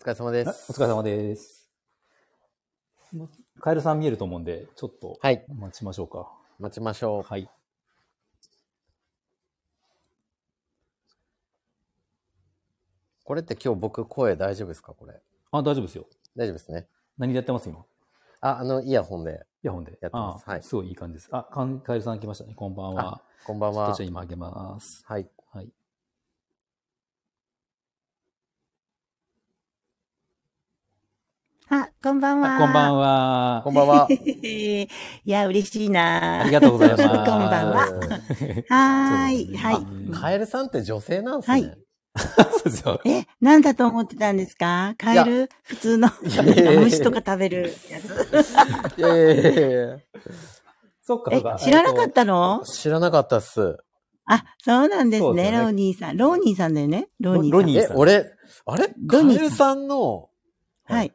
疲れ様であす。お疲れ様です。カエルさん見えると思うんで、ちょっとはい。待ちましょうか。待ちましょう。はい。これって今日僕声大丈夫ですか？これ。あ、大丈夫ですよ。大丈夫ですね。何でやってます今？あ、あの、イヤホンで。イヤホンで。やってますはいあすごいいい感じです。あ、カエルさん来ましたね。こんばんは。こんばんはちょっとじゃ。あ今あげます。はい。はい。あ、こんばんは。あこんばんはこ。んばんは。いや、嬉しいな。ありがとうございます。こんばんはうん はーい。はい。カエルさんって女性なんですね。はいそうですよ。え、なんだと思ってたんですか？カエル？普通の虫とか食べるやつ。いやいやいやいやそっか、え知らなかったの？知らなかったっす。あ、そうなんですね。ローニーさん。ローニーさんだよねローニーさん。えロニーさ、ん俺、あれ？カエルさんのはい。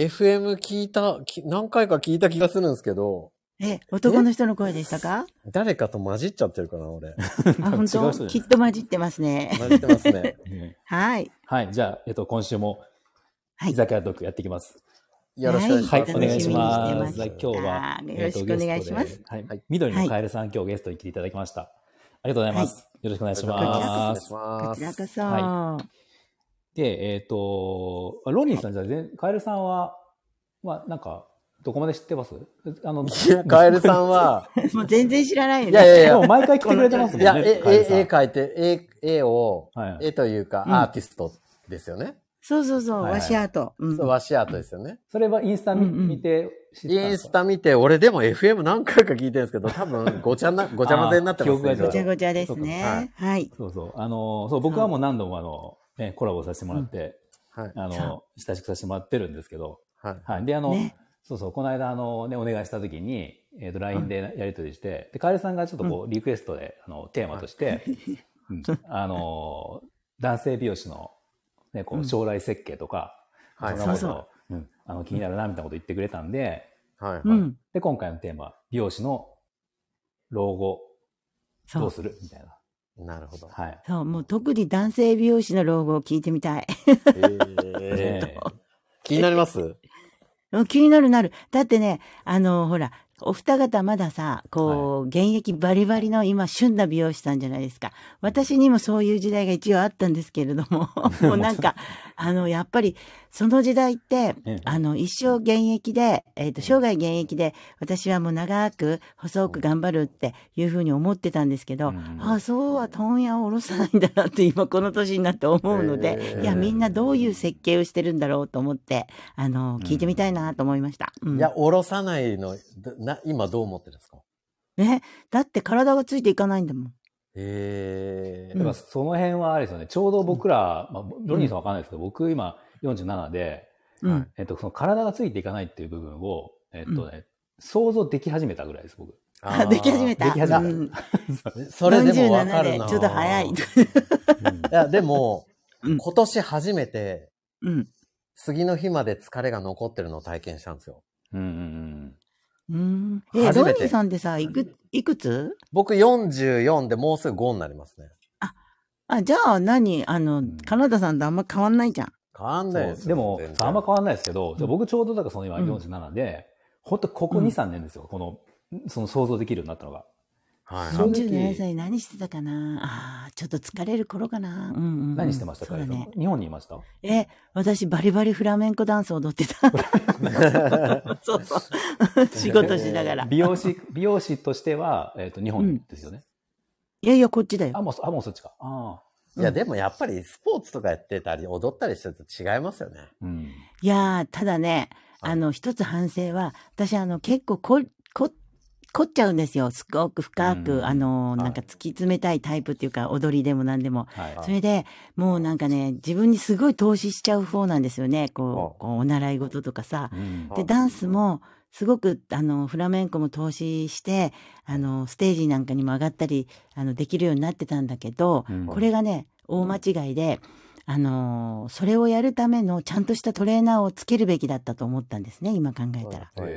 FM 聞いた、き何回か聞いた気がするんですけど、え、男の人の声でしたか？誰かと混じっちゃってるかな、俺。あ、本当？きっと混じってますね。混じってますね。ね はい。はい。じゃあ、えっと、今週も、はい居酒屋トークやっていきます。よろしくお願いします。はい、今日は、よろしくお願いしますはいはい。緑のカエルさん、今日ゲストに来ていただきました。ありがとうございます。よろしくお願いします。こちらこそ。はで、えっ、と、ロニーさん、じゃあ、ぜカエルさんは、まあ、なんか、どこまで知ってます？あの、いやカエルさんは、もう全然知らないよね。いやいやいや毎回来てくれてますもんね。いや、絵、絵、絵描いて、絵、絵を、はい絵というか、うんアーティストですよね。そうそうそう、はいはいワシアート。うんそう、ワシアートですよね。それはインスタ見,、て知ったインスタ見て、俺でも FM 何回か聞いてるんですけど、多分、ごちゃな、ごちゃ混ぜになってますね。ごちゃ今ごちゃですね。はい。そうそう。あの、そう、僕はもう何度もあの、ね、コラボさせてもらって、はい。あその、親しくさせてもらってるんですけど、はい。はい。で、あの、ねそうそう、この間、あの、ね、お願いした時に、えっ、と、LINE でやり取りして、で、カエルさんがちょっとこう、リクエストで、あの、テーマとして、うんあの、男性美容師の、ね、こう将来設計とか、はいそんなこと、そううん、あの、気になるな、みたいなこと言ってくれたんで、はい。はい。うん。で、今回のテーマ、美容師の老後、どう。する？みたいな。なるほど。はい。そう、もう特に男性美容師の老後を聞いてみたい。え ねー、気になります？うん気になるなる。だってね、あの、ほら、お二方まださ、こう、現役バリバリの今、旬な美容師さんじゃないですか。私にもそういう時代が一応あったんですけれども、もうなんか、あの、やっぱり、その時代ってええ、あの、一生現役で、えっ、と、生涯現役で、私はもう長く、細く頑張るっていうふうに思ってたんですけど、うん。ああ、そうは問屋を下ろさないんだなって今この年になって思うので、ええ。いや、みんなどういう設計をしてるんだろうと思って、あの、聞いてみたいなと思いました。うん。いや、おろさないの、だな、今どう思ってるんですか？ね、だって体がついていかないんだもん。えだからその辺はあれですよね、ちょうど僕ら、まあ、ロニーさんわかんないですけど、僕今47で、うん。はいえっと、その体がついていかないっていう部分を、えっとね、想像でき始めたぐらいです、僕。あでき始めた。でき始めたうん それでもわかる47な。でちょうど早い。いや、でも、うん今年初めて、うん。次の日まで疲れが残ってるのを体験したんですよ。うんうんうん。え、初めてロニーさんってさ、いく、いくつ？僕44でもうすぐ5になりますね。あ、じゃあ何？あの、カナダさんとあんま変わんないじゃん。変わんうん。ないですでもあんま変わらないですけど、うん僕ちょうどだからその今うん47で、本当ここ2、うん3年ですよ、この、その想像できるようになったのが。はい正直47歳何してたかな？ああ、ちょっと疲れる頃かな。うんうんうん。何してました？か、ね。日本にいました？え、私バリバリフラメンコダンス踊ってた。そうそう。仕事しながら。美容師、美容師としては、えっと、日本ですよね？いやいや、こっちだよ。あ、もうそ、あ、もうそっちか。ああ。いや、でもやっぱりスポーツとかやってたり、踊ったりしてると違いますよね。うん。いやー、ただね、はいあの、一つ反省は、私、あの、結構こ、こ、凝っちゃうんですよ。すごく深く、うんあの、はいなんか突き詰めたいタイプっていうか、踊りでも何でも。はい。はいそれで、もうなんかね、自分にすごい投資しちゃう方なんですよね。こはう、こうお習い事とかさ。うんはで、ダンスも、すごく、あの、フラメンコも投資して、あの、ステージなんかにも上がったり、あの、できるようになってたんだけど、うんこれがね、大間違いで、あのそれをやるためのちゃんとしたトレーナーをつけるべきだったと思ったんですね、今考えたら。は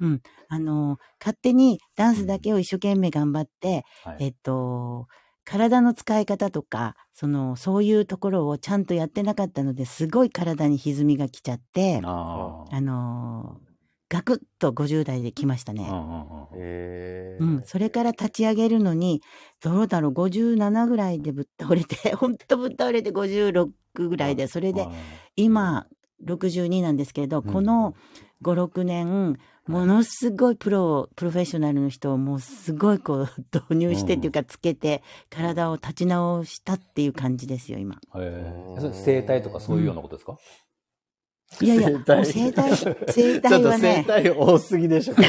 いえあの勝手にダンスだけを一生懸命頑張って、ーはい。えっと、体の使い方とか、その、そういうところをちゃんとやってなかったので、すごい体に歪みが来ちゃって、ああのーガクッと50代で来ましたね。あ。うんうんうん。えー。うん、それから立ち上げるのに、どうだろう、57ぐらいでぶっ倒れて、ほんとぶっ倒れて56ぐらいで、それで、今、62なんですけれど、この5、6年、ものすごいプロ、プロフェッショナルの人をもうすごいこう導入してっていうかつけて、体を立ち直したっていう感じですよ、今。へえ。それ生態とかそういうようなことですか？いやいや、生態もう生態、生 ちょ態っと生はね、態多すぎでしょ、生態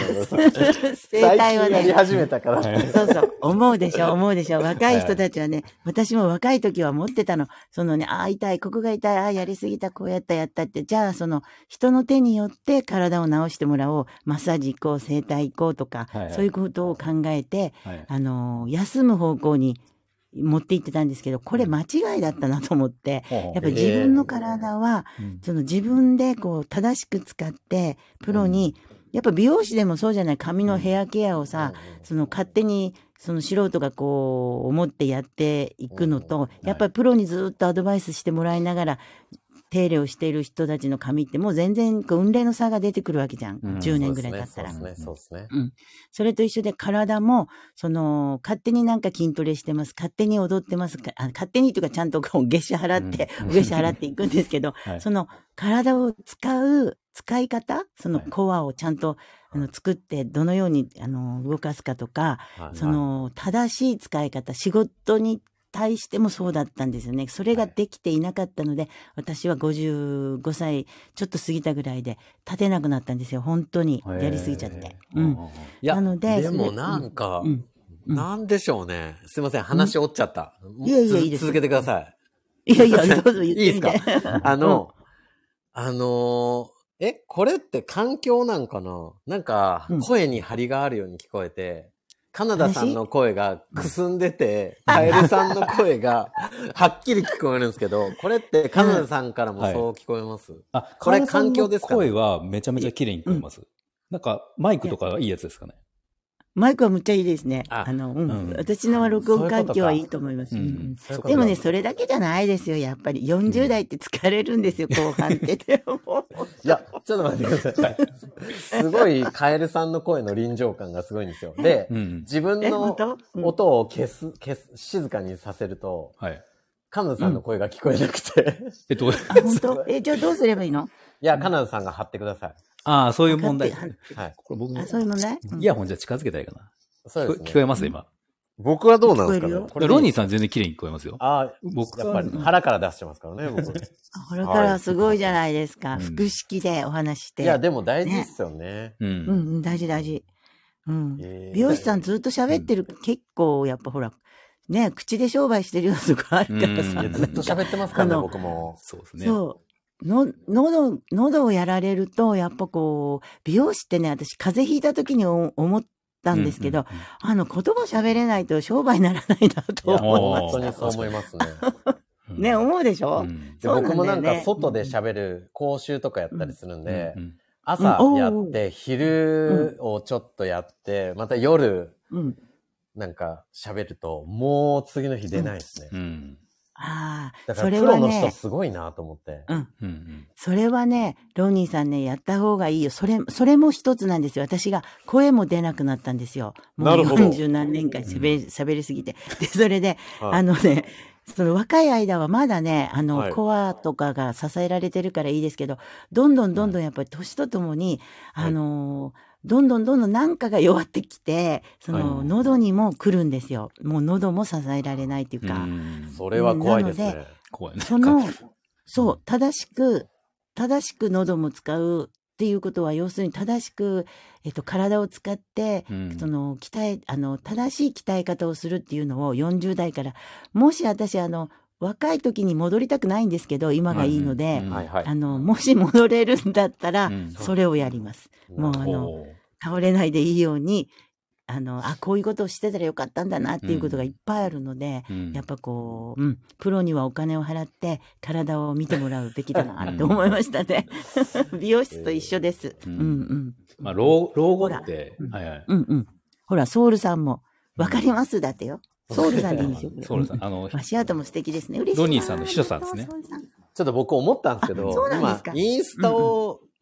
は最近やりね、始めたから。そうそう、思うでしょ、思うでしょ。若い人たちはね、私も若い時は持ってたの。そのね、ああ、痛い、ここが痛い、ああ、やりすぎた、こうやった、やったって。じゃあ、その、人の手によって体を治してもらおう。マッサージ行こう、整体行こうとか、はいはいそういうことを考えて、はい。あの、休む方向に持って行ってたんですけど、これ間違いだったなと思って、やっぱり自分の体は、うん。その自分でこう正しく使って、プロに、やっぱ美容師でもそうじゃない、髪のヘアケアをさ、その勝手にその素人がこう思ってやっていくのと、やっぱりプロにずっとアドバイスしてもらいながら、手入れをしている人たちの髪ってもう全然こう運命の差が出てくるわけじゃん。うん10年ぐらい経ったら。そうですね、そうですね。それと一緒で体も、その、勝手になんか筋トレしてます。勝手に踊ってます。かあ勝手にというかちゃんとこう月謝払って、うん月謝払っていくんですけど、はいその体を使う使い方、そのはいコアをちゃんと、あの作ってどのようにあの動かすかとか、はいその正しい使い方、仕事に対してもそうだったんですよね。それができていなかったので、私は55歳ちょっと過ぎたぐらいで立てなくなったんですよ。本当に。やりすぎちゃって。うん。なのででもなんか、うんうんなんでしょうね。すいません、話折っちゃった。いやいやついいです続けてください。いやいや、どうぞ言ってみて。いいですか？あの、あのーえ、これって環境なんかな？なんかうん、声に張りがあるように聞こえて、カナダさんの声がくすんでて、うんカエルさんの声が はっきり聞こえるんですけど、これってカナダさんからもそう聞こえます、あ、これ環境ですかね？声はめちゃめちゃ綺麗に聞こえます。なんか、マイクとかいいやつですかね？マイクはむっちゃいいですね。ああの、うん。うん私の録音環境はいいと思います。でもね、それだけじゃないですよ、やっぱり。40代って疲れるんですよ、後半って。でも いや、ちょっと待ってください。すごいカエルさんの声の臨場感がすごいんですよ。で、うん。自分え、の音を消す、消す、静かにさせると、はい。カナダさんの声が聞こえなくて。えっと、あ、本当？え、じゃあどうすればいいの？いや、カナダさんが貼ってください。ああ、そういう問題はい。これ僕あ、そういう問題？うんイヤホンじゃ近づけたらいいかな。そうですね。聞こえます今？僕はどうなんですか聞こえるよねこれロニーさん全然綺麗に聞こえますよ。ああ、僕やっぱり腹から出してますからね、僕。これからすごいじゃないですか。うん腹式でお話して。いや、でも大事ですよね。う。うんん、うん、大事大事。うん。えー美容師さんずっと喋ってる、結構やっぱほら、ね、口で商売してるようなとこあるからさ。ずっと喋ってますからね、僕も。そうですね。そう。の、喉、喉をやられると、やっぱこう、美容師ってね、私風邪ひいた時にお思ったんですけど、うんうんあの、言葉喋れないと商売にならないなと思いまし本当にそう思いますね。うんた。ね、思うでしょ、うんで僕もなんか外で喋る講習とかやったりするんでう、ん朝うんやって、昼をちょっとやって、また夜うん。なんか喋ると、もう次の日出ないですね。うん。だかそれはらプロの人ね、すごいなと思って。うん。うんうんそれはね、ロニーさんね、やった方がいいよ。それ、それも一つなんですよ。私が声も出なくなったんですよ。もうなるほど40何年間喋り、喋りすぎて。で、それで、はいあのね、その若い間はまだね、あの、はいコアとかが支えられてるからいいですけど、どんどんどんどんやっぱり年とともに、はいあのーどんどんどんどんなんかが弱ってきて、その、はい喉にも来るんですよ。もう喉も支えられないっていううか。ん。それは怖いですなね。怖いね。その、そう、正しく、正しく喉も使うっていうことは、要するに正しく、えっと、体を使って、うんその、鍛え、あの、正しい鍛え方をするっていうのを40代から、もし私、あの、若い時に戻りたくないんですけど、今がいいので、うんはいはい。あの、もし戻れるんだったら、うんそれをやります。もうあの、倒れないでいいように、あの、あ、こういうことをしてたらよかったんだなっていうことがいっぱいあるので、うんやっぱこう、うん、プロにはお金を払って体を見てもらうべきだなって思いましたね。美容室と一緒です。ううんんうん。まあ、老老後ってほ、らはいはい。うんうん。ほら、ソウルさんも、わかりますだってよ。ソウルさんでいいんですよ。ソウルさん。あの、足跡も素敵ですね。嬉しいな。ロニーさんの秘書さんですねちょっと僕思ったんですけあど、今インスタを、うん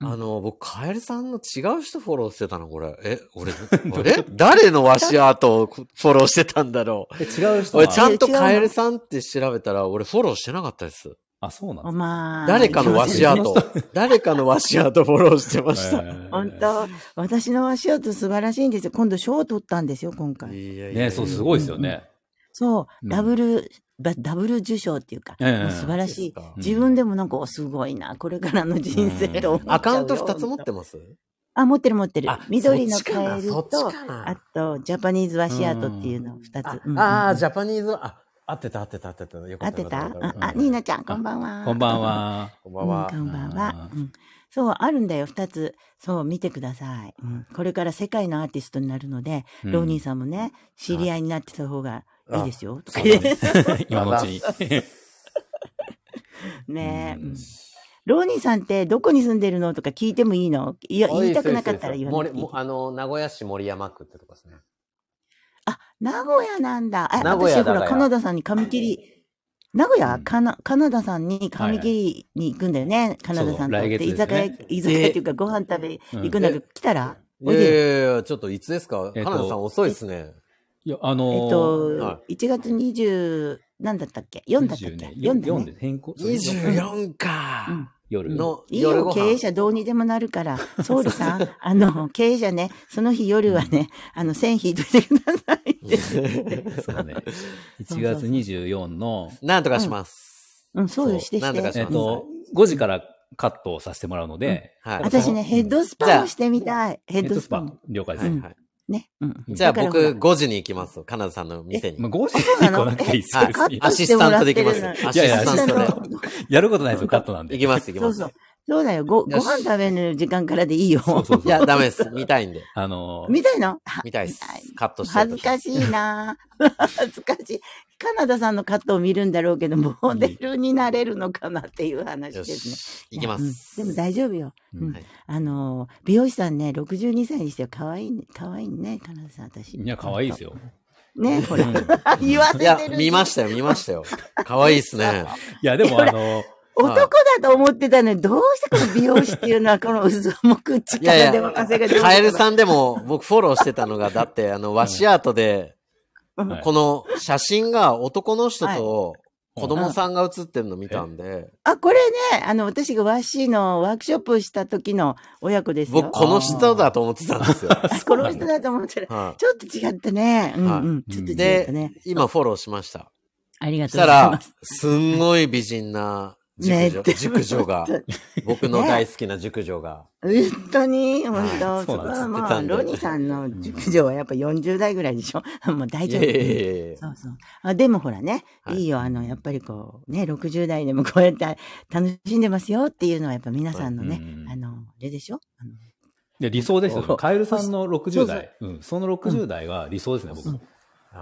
あの、僕、カエルさんの違う人フォローしてたのこれ。え、俺、え誰の足跡をフォローしてたんだろえ違う人う。俺、はちゃんとカエルさんって調べたら、俺フォローしてなかったです。あ、そうなんおですまあ。誰かの足跡。誰かの足跡フォローしてました。えー本当私の足跡素晴らしいんですよ。今度賞を取ったんですよ、今回。いやいやね、そう、すごいですよね。そう、うんダブル、ばダブル受賞っていうか、う素晴らしい。自分でもなんか、おすごいな、これからの人生と思っちゃうよアカウント2つ持ってます？あ、持ってる持ってるあ。緑のカエルと、あと、ジャパニーズワシアートっていうのを二つ。あうんあー、ジャパニーズは、あ、合ってた合ってた合ってた。よか合ってった？よかたったよかった。あ、あ、ニーナちゃん、こんばんは。こんばんは。こんばんはう。んこんばんはそう、あるんだよ、二つ。そう、見てください。うんこれから世界のアーティストになるので、うんローニーさんもね、知り合いになってた方がいいですよ。今のうちに。ねえ。ローニーさんってどこに住んでるのとか聞いてもいいの？いや、言いたくなかったら言わなくていあの、名古屋市森山区ってとこですね。あ、名古屋なんだ。あ、名古屋私ほら、だからカナダさんに髪切り、名古屋、うんカナカナダさんに髪切りに行くんだよね、カナダさんと。ですね居酒屋、居酒屋っていうかご飯食べ行くんだけど、来たらおいいやいで。やいや、ちょっといつですか？えっとカナダさん遅いですね。いや、あのえっー、と、は1月20、何だったっけ ?4 だったっけ ?4 だ4ね。で変更。24うかん。夜。のいいよ。経営者どうにでもなるから。ソウルさん、あの、経営者ね、その日夜はね、あの、線引いといてくださいって。そうね。1月24の、なんとかします。うん、そうよ、してし。てえっと、5時からカットをさせてもらうので、はい。私ね、ヘッドスパもしてみたい。ヘヘッドスパ了解です。ね。うんじゃあ僕だからほら5時に行きます。カナダさんの店にまあ、。5時に来なくていいですアシスタントで行きます。アシスタントでいやいや。やることないですよ、カットなんで。行きます、行きます。そうそう。そうだよ。ご、ご飯食べる時間からでいいよ。そうそういや、ダメです。見たいんで。あのー、見たいの？見たいです。カットして恥ずかしいな 恥ずかしい。カナダさんのカットを見るんだろうけど、モデルになれるのかなっていう話よですね。し。行きまいやうんす。でも大丈夫よ。うんうんはいあのー、美容師さんね、62歳にしては可愛いね、可愛いね、カナダさん、私。いや、可愛いですよ。ね、ほらうん。言わせいやてる。、見ましたよ、見ましたよ。可愛いっすね。いや、でもあのー、男だと思ってたのに、どうしてこの美容師っていうのは、この渦をくい力やいやで任せがカエルさんでも僕フォローしてたのが、だってあの、ワシアートで、はいこの写真が男の人とはい子供さんが写ってるの見たんで、あ、これね、あの、私が和紙のワークショップした時の親子ですよ。僕この人だと思ってたんですよ。あ この人だと思ってる。はちょっと違ったね。うんはいうん。ちょっとい、違ったでね。、今フォローしました。ありがとうございます。、すんごい美人な熟女、ねって熟女が、僕の大好きな熟女が。本当に、本当、はいそこはまあ、ロニさんの熟女はやっぱ40代ぐらいでしょ？もう大丈夫。いやいやいやいやそうそう。あでもほらね、はいい、いよ、あの、やっぱりこう、ね、60代でもこうやって楽しんでますよっていうのはやっぱ皆さんのね、うんあの、あれでしょ？あのいや、理想ですよ。カエルさんのそう60そう代。うん、その60代が理想ですね、僕。うん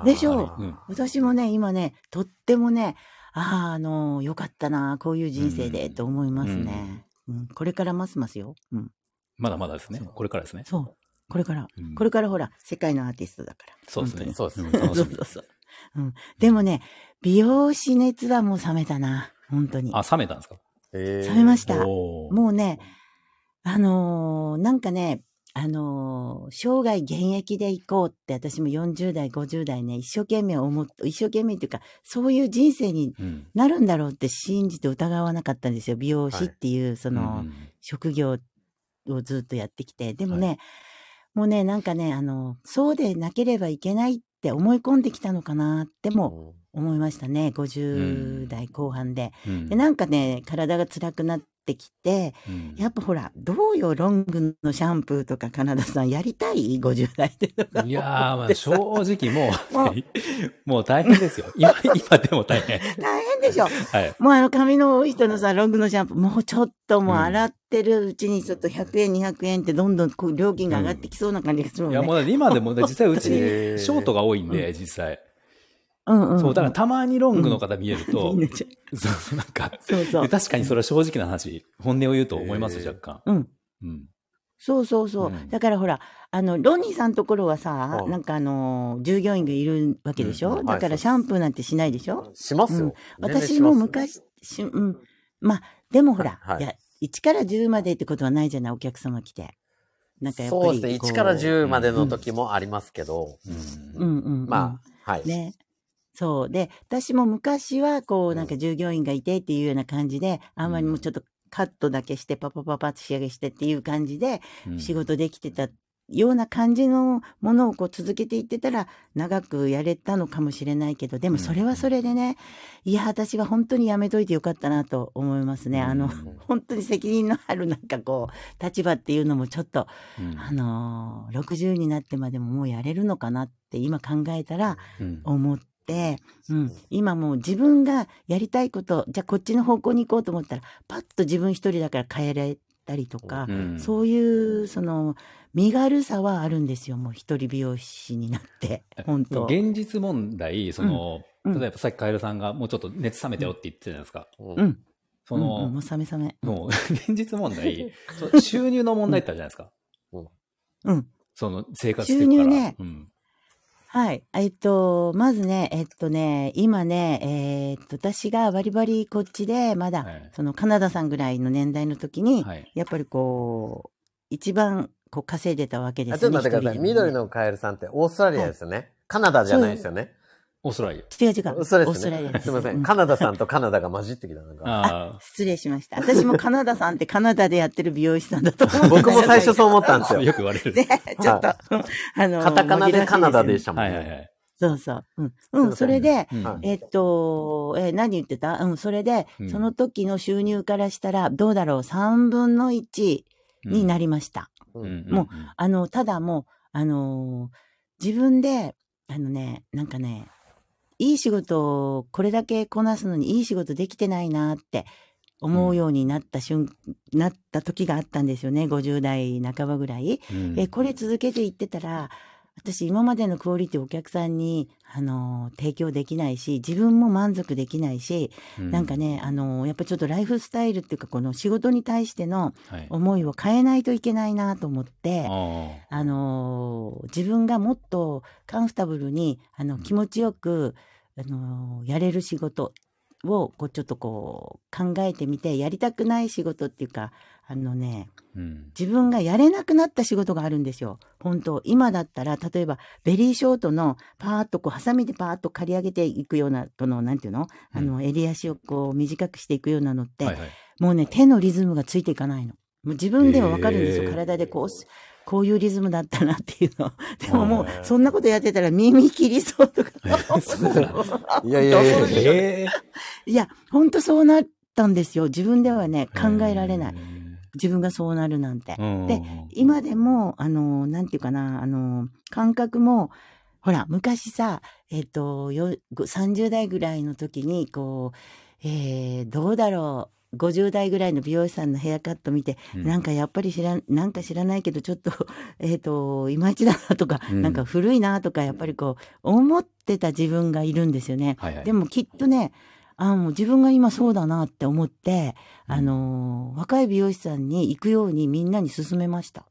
でしょう。私もね、今ね、とってもね、ああ、あの、よかったな、こういう人生で、うんと思いますね、うんこれからますますよ。うん。まだまだですね。これからですね。そう。これから、うんこれからほら、世界のアーティストだから。そうですね。そうですねんそう楽しみそうそう。うん。でもね、美容師熱はもう冷めたな。本当に。あ、冷めたんですか？冷めました。もうね、あのーなんかね、あのー生涯現役で行こうって私も40代、50代ね、一生懸命思っ、一生懸命っていうか、そういう人生にうん。なるんだろうって信じて疑わなかったんですよ。美容師っていう、その、うん職業をずっとやってきて。でもね、もうね、なんかね、あの、そうでなければいけないって思い込んできたのかなっても思いましたね。50代後半で。うんで、なんかね、体が辛くなってきて、うんやっぱほら、どうよ、ロングのシャンプーとか、カナダさんやりたい ?50 代でとか。いやー、まあ、正直も もう、もう大変ですよ。今、今でも大変。大変でしょ。はい。もうあの髪の多い人のさ、ロングのシャンプー、もうちょっともううん洗ってるうちにちょっと100円、200円ってどんどんこう料金が上がってきそうな感じがするもんね。いや、もう今でも、実際うち、ショートが多いんで、実際。うんうん。そう、だからたまにロングの方見えると、いいねちゃんそう そう、なんか、そうそうで。確かにそれは正直な話、本音を言うと思います、若干。うん。うん。そうそうそう。うんだからほら、あの、ロニーさんのところはさ、うんなんかあの、従業員がいるわけでしょ、うんうんだからはいシャンプーなんてしないでしょ？しますよ。私も昔、しうん。まあ、でもほら、はいい、や、1から10までってことはないじゃない、お客様来て。なんかやっぱり。そうですね。こう1から10までの時もありますけど、うんうんうん、うん。まあ、はい。ね。そう。で、私も昔は、こう、なんか従業員がいてっていうような感じで、あんまりもうちょっとカットだけして、パパパパッと仕上げしてっていう感じで、うん。仕事できてたような感じのものをこう続けていってたら、長くやれたのかもしれないけど、でもそれはそれでね、いや、私は本当にやめといてよかったなと思いますね。あの、うん。本当に責任のあるなんかこう、立場っていうのもちょっと、うん。あのー、60になってまでももうやれるのかなって今考えたら、うん。思って、うん、今もう自分がやりたいこと、じゃあこっちの方向に行こうと思ったら、パッと自分一人だから変えられたりとか、うんそういう、その、身軽さはあるんですよ、もう一人美容師になって、本当。現実問題、その、うんうん例えばさっきカエルさんがもうちょっと熱冷めたよって言ってたじゃないですか。うんうん。そうんうんものう、さめさめ。もう、現実問題、収入の問題ってあるじゃないですか。うん。その生活してるから。収入ねうんはい。えっと、まずね、えっとね、今ね、えーっと、私がバリバリこっちで、まだ、はいそのカナダさんぐらいの年代の時に、はい。やっぱりこう、一番こう稼いでたわけであす。ちょっと待ってください。一人でね緑のカエルさんってオーストラリアですよね。カナダじゃないですよね。オーストラリ違う違う。オースそうですね。トラリアです。すみませ。うんカナダさんとカナダが混じってきた。なんア。かああ。失礼しました。私もカナダさんってカナダでやってる美容師さんだと思って僕も最初そう思ったんですよ。よく言われる。ね、ちょっと、あの、カタカナでカナダでし紛たもんね。はいはいはい。そうそう。うん。うん、それで、えっと、えー何言ってた？うん、それで、うんその時の収入からしたら、どうだろう、3分の1になりました。もうあの、ただもう、あのー自分で、あのね、なんかね、いい仕事をこれだけこなすのにいい仕事できてないなって思うようになった瞬、なった時があったんですよね。50代半ばぐらい。うんえ、これ続けていってたら、私今までのクオリティをお客さんに、あのー提供できないし、自分も満足できないし、なんかね、あのーやっぱちょっとライフスタイルっていうか、この仕事に対してのはい。思いを変えないといけないなと思って、ああのー自分がもっとカンフタブルに、あの、気持ちよく、あのーやれる仕事を、こう、ちょっとこう、考えてみて、やりたくない仕事っていうか、あのね、あ。うん。自分がやれなくなった仕事があるんですよ。本当今だったら、例えば、ベリーショートの、パーッとこう、ハサミでパーッと刈り上げていくような、この、なんていうの？あの、襟足をこう、短くしていくようなのって、はいはい。もうね、手のリズムがついていかないの。もう自分ではわかるんですよ。体でこう、こういうリズムだったなっていうの。でももうそんなことやってたら耳切りそうとか。いやいやいやいやええ。いや、ほんとそうなったんですよ。自分ではね、考えられない。い。自分がそうなるなんて。うんで、今でも、あの、なんていうかな、あの、感覚も、ほら、昔さ、えっ、と、よ30代ぐらいの時に、こう、えー、どうだろう、50代ぐらいの美容師さんのヘアカット見て、うんなんかやっぱり知らん、なんか知らないけど、ちょっと、えっ、と、いまいちだなとか、うんなんか古いなとか、やっぱりこう、思ってた自分がいるんですよね。はいはい。でもきっとね、あもう自分が今そうだなって思って、うんあのー若い美容師さんに行くようにみんなに勧めました。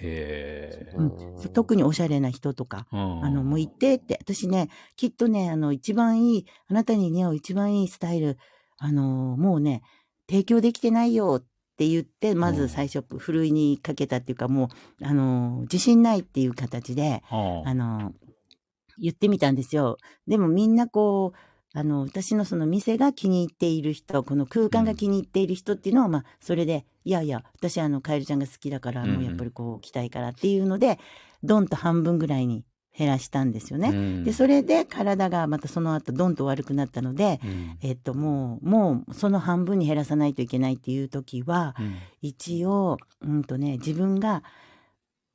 へえ。うん、特におしゃれな人とか、うんあの、もう行ってって、私ね、きっとね、あの、一番いい、あなたに似合う一番いいスタイル、あの、もうね、提供できてないよって言って、まず最初、ふるいにかけたっていうか、もう、あの、自信ないっていう形で、ああの、言ってみたんですよ。でもみんなこう、あの、私のその店が気に入っている人、この空間が気に入っている人っていうのは、まあ、それで、いやいや、私あの、カエルちゃんが好きだから、うんうん。もうやっぱりこう、来たいからっていうので、ドンと半分ぐらいに減らしたんですよね。ねで、それで体がまたその後ドンと悪くなったので、うん。えっと、もう、もう、その半分に減らさないといけないっていう時は、うん。一応、うんとね、自分が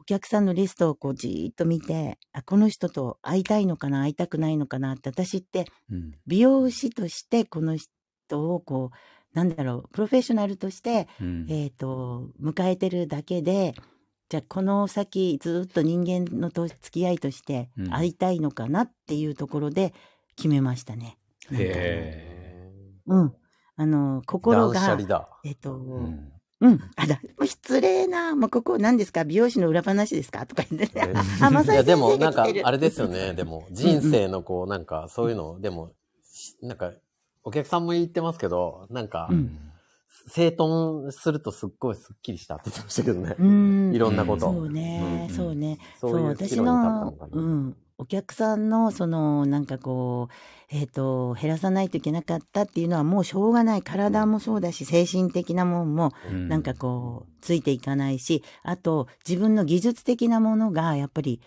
お客さんのリストをこうじーっと見て、あ、この人と会いたいのかな、会いたくないのかなって、私ってうん美容師としてこの人をこう、なんだろう、プロフェッショナルとして、うんえっ、と、迎えてるだけで、じゃあこの先ずっと人間のと付き合いとしてうん会いたいのかなっていうところで決めましたね。へうん。あの、心断捨が離、だ。えっ、と、うんううん。あ、だ、失礼な、もうここ何ですか？美容師の裏話ですか？とか言ってね。あ、まさいや、でも、なんかあれですよね。でも、人生のこう、なんか、そういうの、でも、しなんか、お客さんも言ってますけど、なんかう、ん整頓するとすっごいスッキリしたって言ってましたけどね。うん。いろんなこと。そうね、うんそうね。そういう私の。うん。お客さんの、その、なんかこう、えっ、と、減らさないといけなかったっていうのはもうしょうがない。体もそうだし、精神的なもんも、うんなんかこう、ついていかないし、あと、自分の技術的なものが、やっぱり、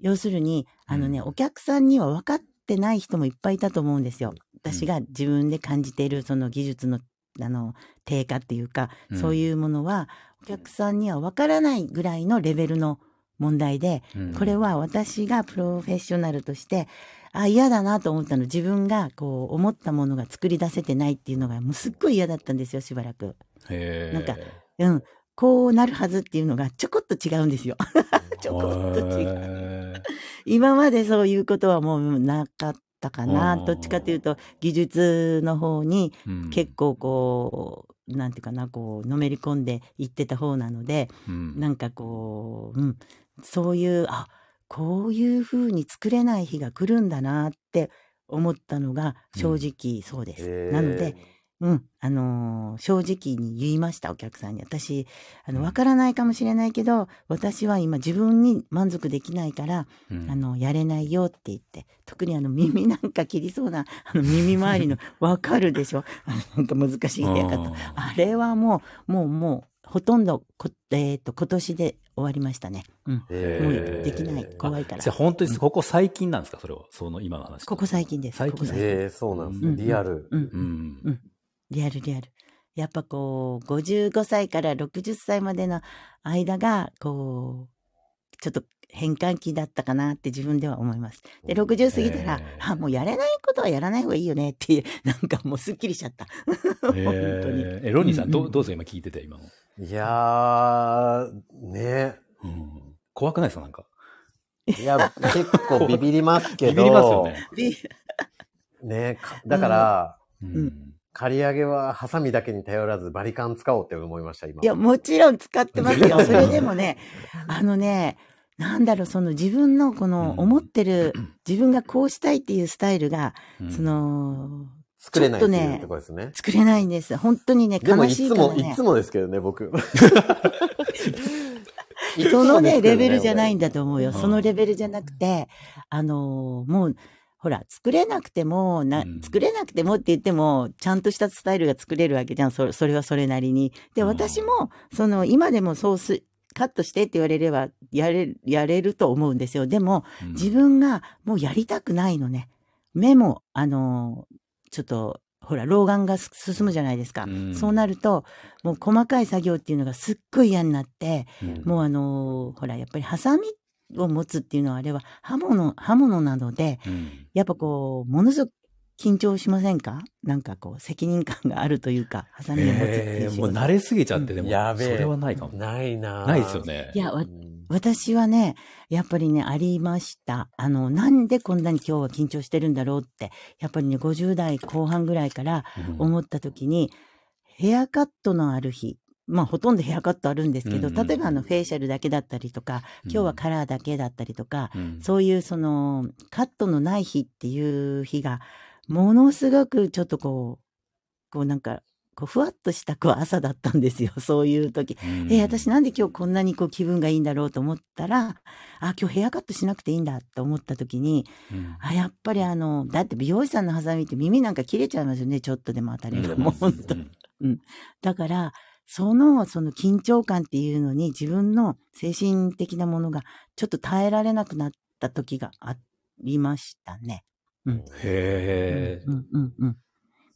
要するに、あのね、うんお客さんには分かってない人もいっぱいいたと思うんですよ。私が自分で感じている、その技術の、あの、低下っていうか、うんそういうものは、お客さんには分からないぐらいのレベルの問題で、うんこれは私がプロフェッショナルとして、あ、嫌だなと思ったの。自分がこう思ったものが作り出せてないっていうのがもうすっごい嫌だったんですよ、しばらく。なんかうん。こうなるはずっていうのがちょこっと違うんですよ。ちょこっと違う。へ今までそういうことはもうなかったかあな。ーどっちかというと技術の方に結構こう、なんていうかな、こう、のめり込んでいってた方なので、うんなんかこう、うん、そういう、あ、こういう風に作れない日が来るんだなって思ったのが正直そうです。へーなので、うん、あのー正直に言いました、お客さんに。私、あの、うんわからないかもしれないけど、私は今自分に満足できないから、うんあの、やれないよって言って、特にあの、耳なんか切りそうな、あの、耳周りの、わかるでしょ？なんか難しいヘアカット。あれはもう、もう、もう、ほとんどこ、えっ、と、今年で終わりましたね。うん。へもうーできない。怖いからじゃあ。本当にここ最近なんですか？それは。その今の話。ここ最近です。最近ここ最近。ええそうなんですね。うんリアル。うんう。ん。リアルリアル。やっぱこう、55歳から60歳までの間が、こう、ちょっと変換期だったかなって自分では思います。で、60過ぎたらあ、もうやれないことはやらない方がいいよねっていう、なんかもうすっきりしちゃった。本当に。えロニーさん、うんうんどうどうぞ今聞いてて、今の。いやー、ねうん怖くないですか？なんか。いや、結構ビビりますけど。ビビりますよね。でねかだから、うん刈り上げはハサミだけに頼らずバリカン使おうって思いました、今。いや、もちろん使ってますよ。うんそれでもね、あのね、なんだろう、その自分のこのうん思ってる、自分がこうしたいっていうスタイルが、うんその、作れないところですね。作れないんです。本当にね、でも悲いつも、しいからねいつ。もですけどね、僕。そのね、レベルじゃないんだ。だと思うよ。うんそのレベルじゃなくて、あのーもう、ほら、作れなくても、なうん、作れなくてもって言っても、ちゃんとしたスタイルが作れるわけじゃん。そそれはそれなりに。で、うん私も、その、今でもそうす、カットしてって言われれば、やれ、やれると思うんですよ。でも、うん自分がもうやりたくないのね。目も、あのーちょっと、ほら、老眼がす進むじゃないですか。うんそうなると、もう細かい作業っていうのがすっごい嫌になって、うんもうあのーほら、やっぱりハサミを持つっていうのはあれは刃物、刃物なので、うんやっぱこう、ものすごく緊張しませんか？なんかこう、責任感があるというか、ハサミを持つってえーいう仕事。もう慣れすぎちゃって、でも、やべえ。それはないかも。ないなないですよね。いやわうん私はね、やっぱりね、ありました。あの、なんでこんなに今日は緊張してるんだろうって、やっぱりね、50代後半ぐらいからうん思った時に、ヘアカットのある日、まあほとんどヘアカットあるんですけど、うんうん例えばあのフェイシャルだけだったりとか、今日はカラーだけだったりとか、うんそういうそのカットのない日っていう日が、ものすごくちょっとこう、こうなんか、こうふわっとしたこう朝だったんですよ、そういう時。うん。えー私なんで今日こんなにこう気分がいいんだろうと思ったら、あ、今日ヘアカットしなくていいんだって思った時に、うん。あ、やっぱりあの、だって美容師さんのハサミって耳なんか切れちゃいますよね、ちょっとでも当たりが。もう本当。うん。だから、その、その緊張感っていうのに自分の精神的なものがちょっと耐えられなくなった時がありましたね。へえ。うんうんうん。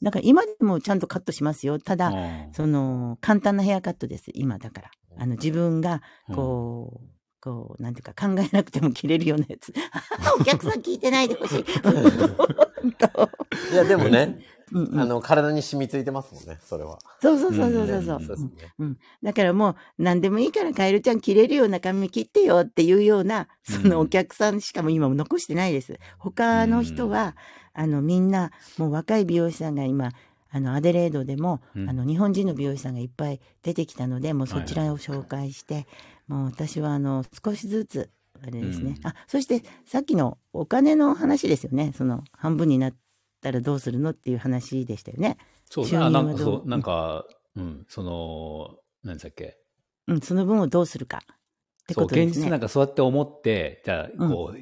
だから今でもちゃんとカットしますよ。ただ、うんその、簡単なヘアカットです、今だから。あの、自分が、こう、こう、なんていうか、考えなくても切れるようなやつ。お客さん聞いてないでほしい。いや、でもね、うんうんあの、体に染みついてますもんね、それは。そうそうそうそうそうそう。ううん。だからもう、何でもいいから、カエルちゃん切れるような髪切ってよっていうような、そのお客さんしかも今も残してないです。他の人は、あの、みんな、もう若い美容師さんが今、あの、アデレードでも、うんあの、日本人の美容師さんがいっぱい出てきたので、もうそちらを紹介して、もう私は、あの、少しずつ、あれですね。うんあ、そして、さっきのお金の話ですよね。その、半分になったらどうするのっていう話でしたよね。そう、なんかそう、なんか、うん、その、何でしたっけ？うん、その分をどうするか。ってことですね。現実なんかそうやって思って、じゃあ、うんこう、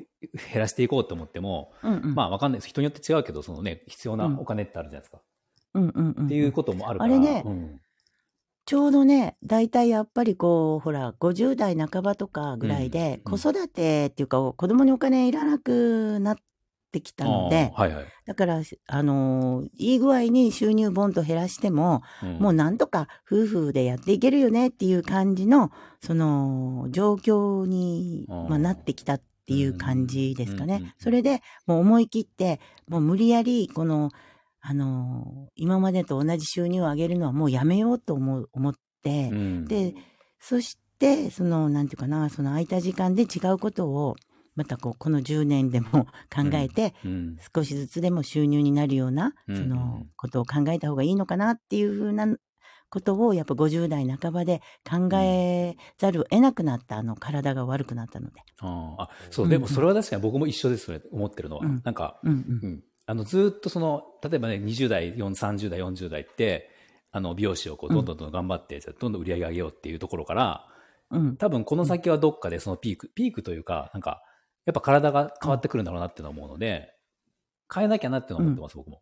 減らしていこうと思っても、うんうん。まあわかんないです。人によって違うけど、そのね、必要なお金ってあるじゃないですか。うんうんうん。っていうこともあるから。あれねうんちょうどね、大体やっぱりこう、ほら、50代半ばとかぐらいで、うん子育てっていうか、子供にお金いらなくなってきたので、はいはい。だから、あのーいい具合に収入ボンと減らしても、うんもうなんとか夫婦でやっていけるよねっていう感じの、その、状況に、まあ、なってきたっていう感じですかねうんうんうん。それで、もう思い切って、もう無理やり、この、あのー今までと同じ収入を上げるのはもうやめようと思う、思って、うんで、そして、その、なんていうかな、その空いた時間で違うことを、またこう、この10年でも 考えて、うん少しずつでも収入になるような、うんその、ことを考えた方がいいのかなっていうふうなことを、やっぱ50代半ばで考えざるを得なくなった、あの、体が悪くなったので。あそう、うんでもそれは確かに僕も一緒ですね、思ってるのは。うんなんか、うんうん。あの、ずーっとその、例えばね、20代、4 30代、40代って、あの、美容師をこう、どんどんどん頑張って、じゃあどんどん売り上げ上げようっていうところから、うん。うん。多分この先はどっかでそのピーク、ピークというか、なんか、やっぱ体が変わってくるんだろうなって思うので、変えなきゃなって思ってます、僕も。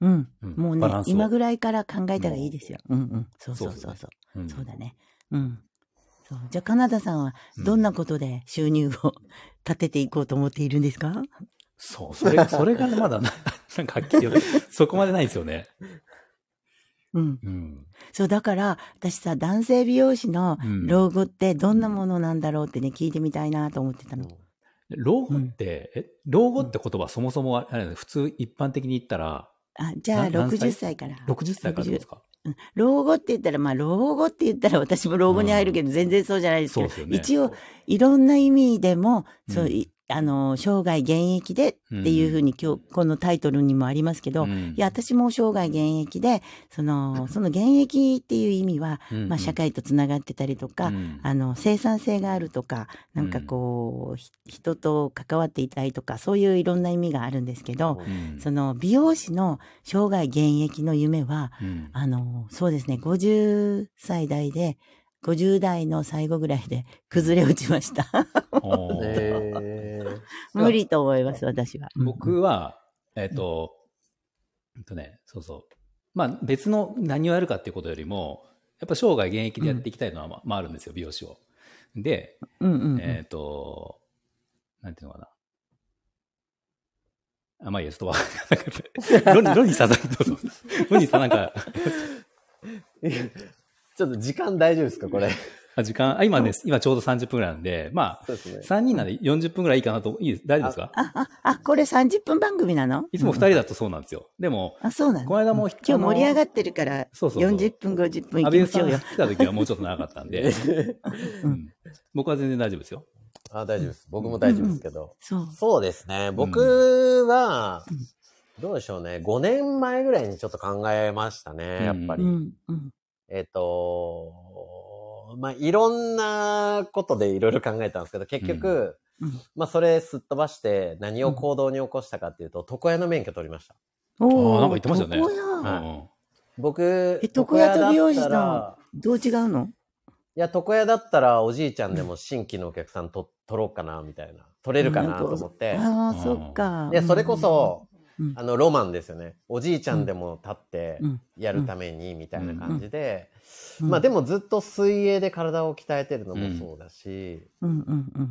うん。うんもうね今ぐらいから考えたらいいですよ。うんうん。そうそうそそううそう。うんそうだね。うん。そう。じゃあ、カナダさんは、どんなことで収入を 立てていこうと思っているんですか？そう、それ、それがまだな、なんかはっきり言うとそこまでないんですよね。うん。うん。そう、だから、私さ、男性美容師のうん。老後ってどんなものなんだろうってね、聞いてみたいなと思ってたの。老後って、え、老後って言葉そもそもあれ、普通一般的に言ったら、あ、じゃあ、な何歳？60歳から。60歳からですか？うん。老後って言ったら、まあ、老後って言ったら私も老後に入るけど、全然そうじゃないですけど、そうですよね。一応、いろんな意味でも、そう、うん。いあの、生涯現役でっていうふうに今日、このタイトルにもありますけど、うん。いや、私も生涯現役で、その、その現役っていう意味は、うんまあ、社会とつながってたりとか、うんあの、生産性があるとか、なんかこう、ひ人と関わっていたいとか、そういういろんな意味があるんですけど、うん。その美容師の生涯現役の夢は、うん。あの、そうですね、50歳代で、50代の最後ぐらいで崩れ落ちました。無理と思います、私は。僕は、えっ、と、えっとね、そうそう。まあ別の何をやるかっていうことよりも、やっぱ生涯現役でやっていきたいのは、ままああるんですよ、美容師を。で、うんうんうん。えっ、と、なんていうのかな。あ、まあいいや、ちょっとわかんなかった。ロニ、ロニーさん、どうぞ。ロニーさんなんか、ちょっと時間大丈夫ですかこれ？あ時間、あ、今ね、今ちょうど30分ぐらいなんで、まあ、そうですね。3人なんで40分ぐらいいいかなと、いいです？大丈夫ですか？あ、あ、あ、これ30分番組なの？いつも2人だとそうなんですよ。でも、あ、そうなの？この間もうん今日盛り上がってるから、そうそうそう40分、50分行安倍さんがきましょうよ。来た時はもうちょっと長かったんで、う うんん僕は全然大丈夫ですよ。あ、大丈夫です。僕も大丈夫ですけど。そう。そうですね。僕は、どうでしょうね。5年前ぐらいにちょっと考えましたね。やっぱり。うん、うん。えっ、と、まあ、いろんなことでいろいろ考えたんですけど、結局、うん。まあ、それすっ飛ばして何を行動に起こしたかっていうと、床屋の免許取りました。おーあーなんか言ってましたよね。床屋。うん僕、え床屋と美容師床屋だったらどう違うの？いや、床屋だったらおじいちゃんでも新規のお客さんと取ろうかな、みたいな。取れるかなと思って。ああ、そっか。で、それこそ、うん、あの、ロマンですよね。おじいちゃんでも立ってうん。やるために、みたいな感じで。うん。まあでもずっと水泳で体を鍛えてるのもそうだし。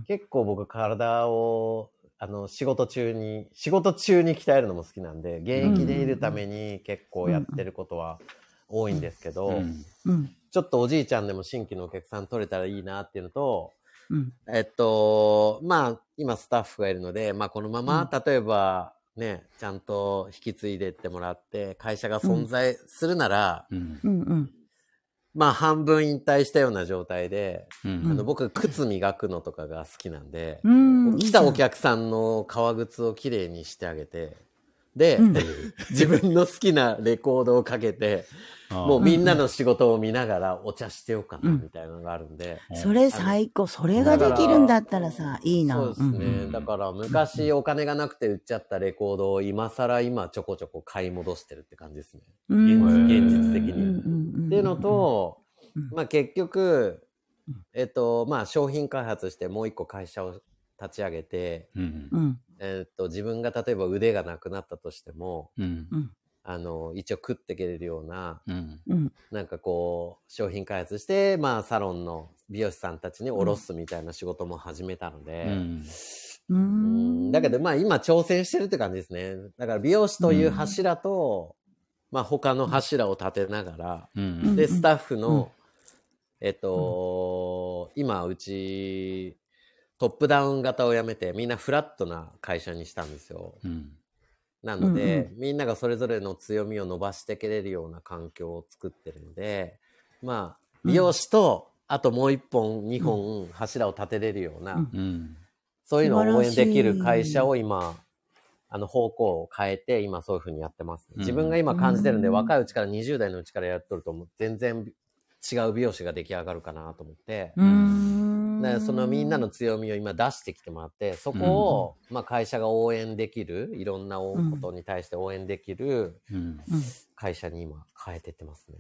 結構僕体を、あの、仕事中に、仕事中に鍛えるのも好きなんで、現役でいるために結構やってることは多いんですけど、ちょっとおじいちゃんでも新規のお客さん取れたらいいなっていうのと、うん。えっと、まあ、今スタッフがいるので、まあ、このまま、例えば、ね、ちゃんと引き継いでってもらって、会社が存在するなら、うん。うんうん。まあ、半分引退したような状態で、うん。あの、僕、靴磨くのとかが好きなんで、うん。来たお客さんの革靴をきれいにしてあげて、で、うん自分の好きなレコードをかけて、もうみんなの仕事を見ながらお茶してようかな、うんみたいなのがあるんで。それ最高。それができるんだったらさ、いいな。そうですね。うんだから昔お金がなくて売っちゃったレコードを今更今ちょこちょこ買い戻してるって感じですね。うん現実的にうんうんうんっていうのと、うんまあ結局うん、えっと、まあ商品開発してもう一個会社を立ち上げて、うんうん。えっと自分が例えば腕がなくなったとしても、うん。うん。あの、一応食っていけれるような、うん。うん。なんかこう、商品開発して、まあサロンの美容師さんたちに卸すみたいな仕事も始めたので、うん。ううん。んだけどまあ今挑戦してるって感じですね。だから美容師という柱と、まあ他の柱を立てながら、うん。で、スタッフの、えっと、今うち、トップダウン型をやめてみんなフラットな会社にしたんですよ。うん。なので、うんみんながそれぞれの強みを伸ばしていけれるような環境を作ってるので、まあ、美容師と、あともう一本、二本柱を立てれるような、うん。うんそういうのを応援できる会社を今、あの方向を変えて、今そういうふうにやってます、うん。自分が今感じてるんで、うん。若いうちから20代のうちからやっとると、全然違う美容師が出来上がるかなと思って、うんでそのみんなの強みを今出してきてもらって、そこを、まあ会社が応援できる、いろんなことに対して応援できるうん。会社に今変えてってますね。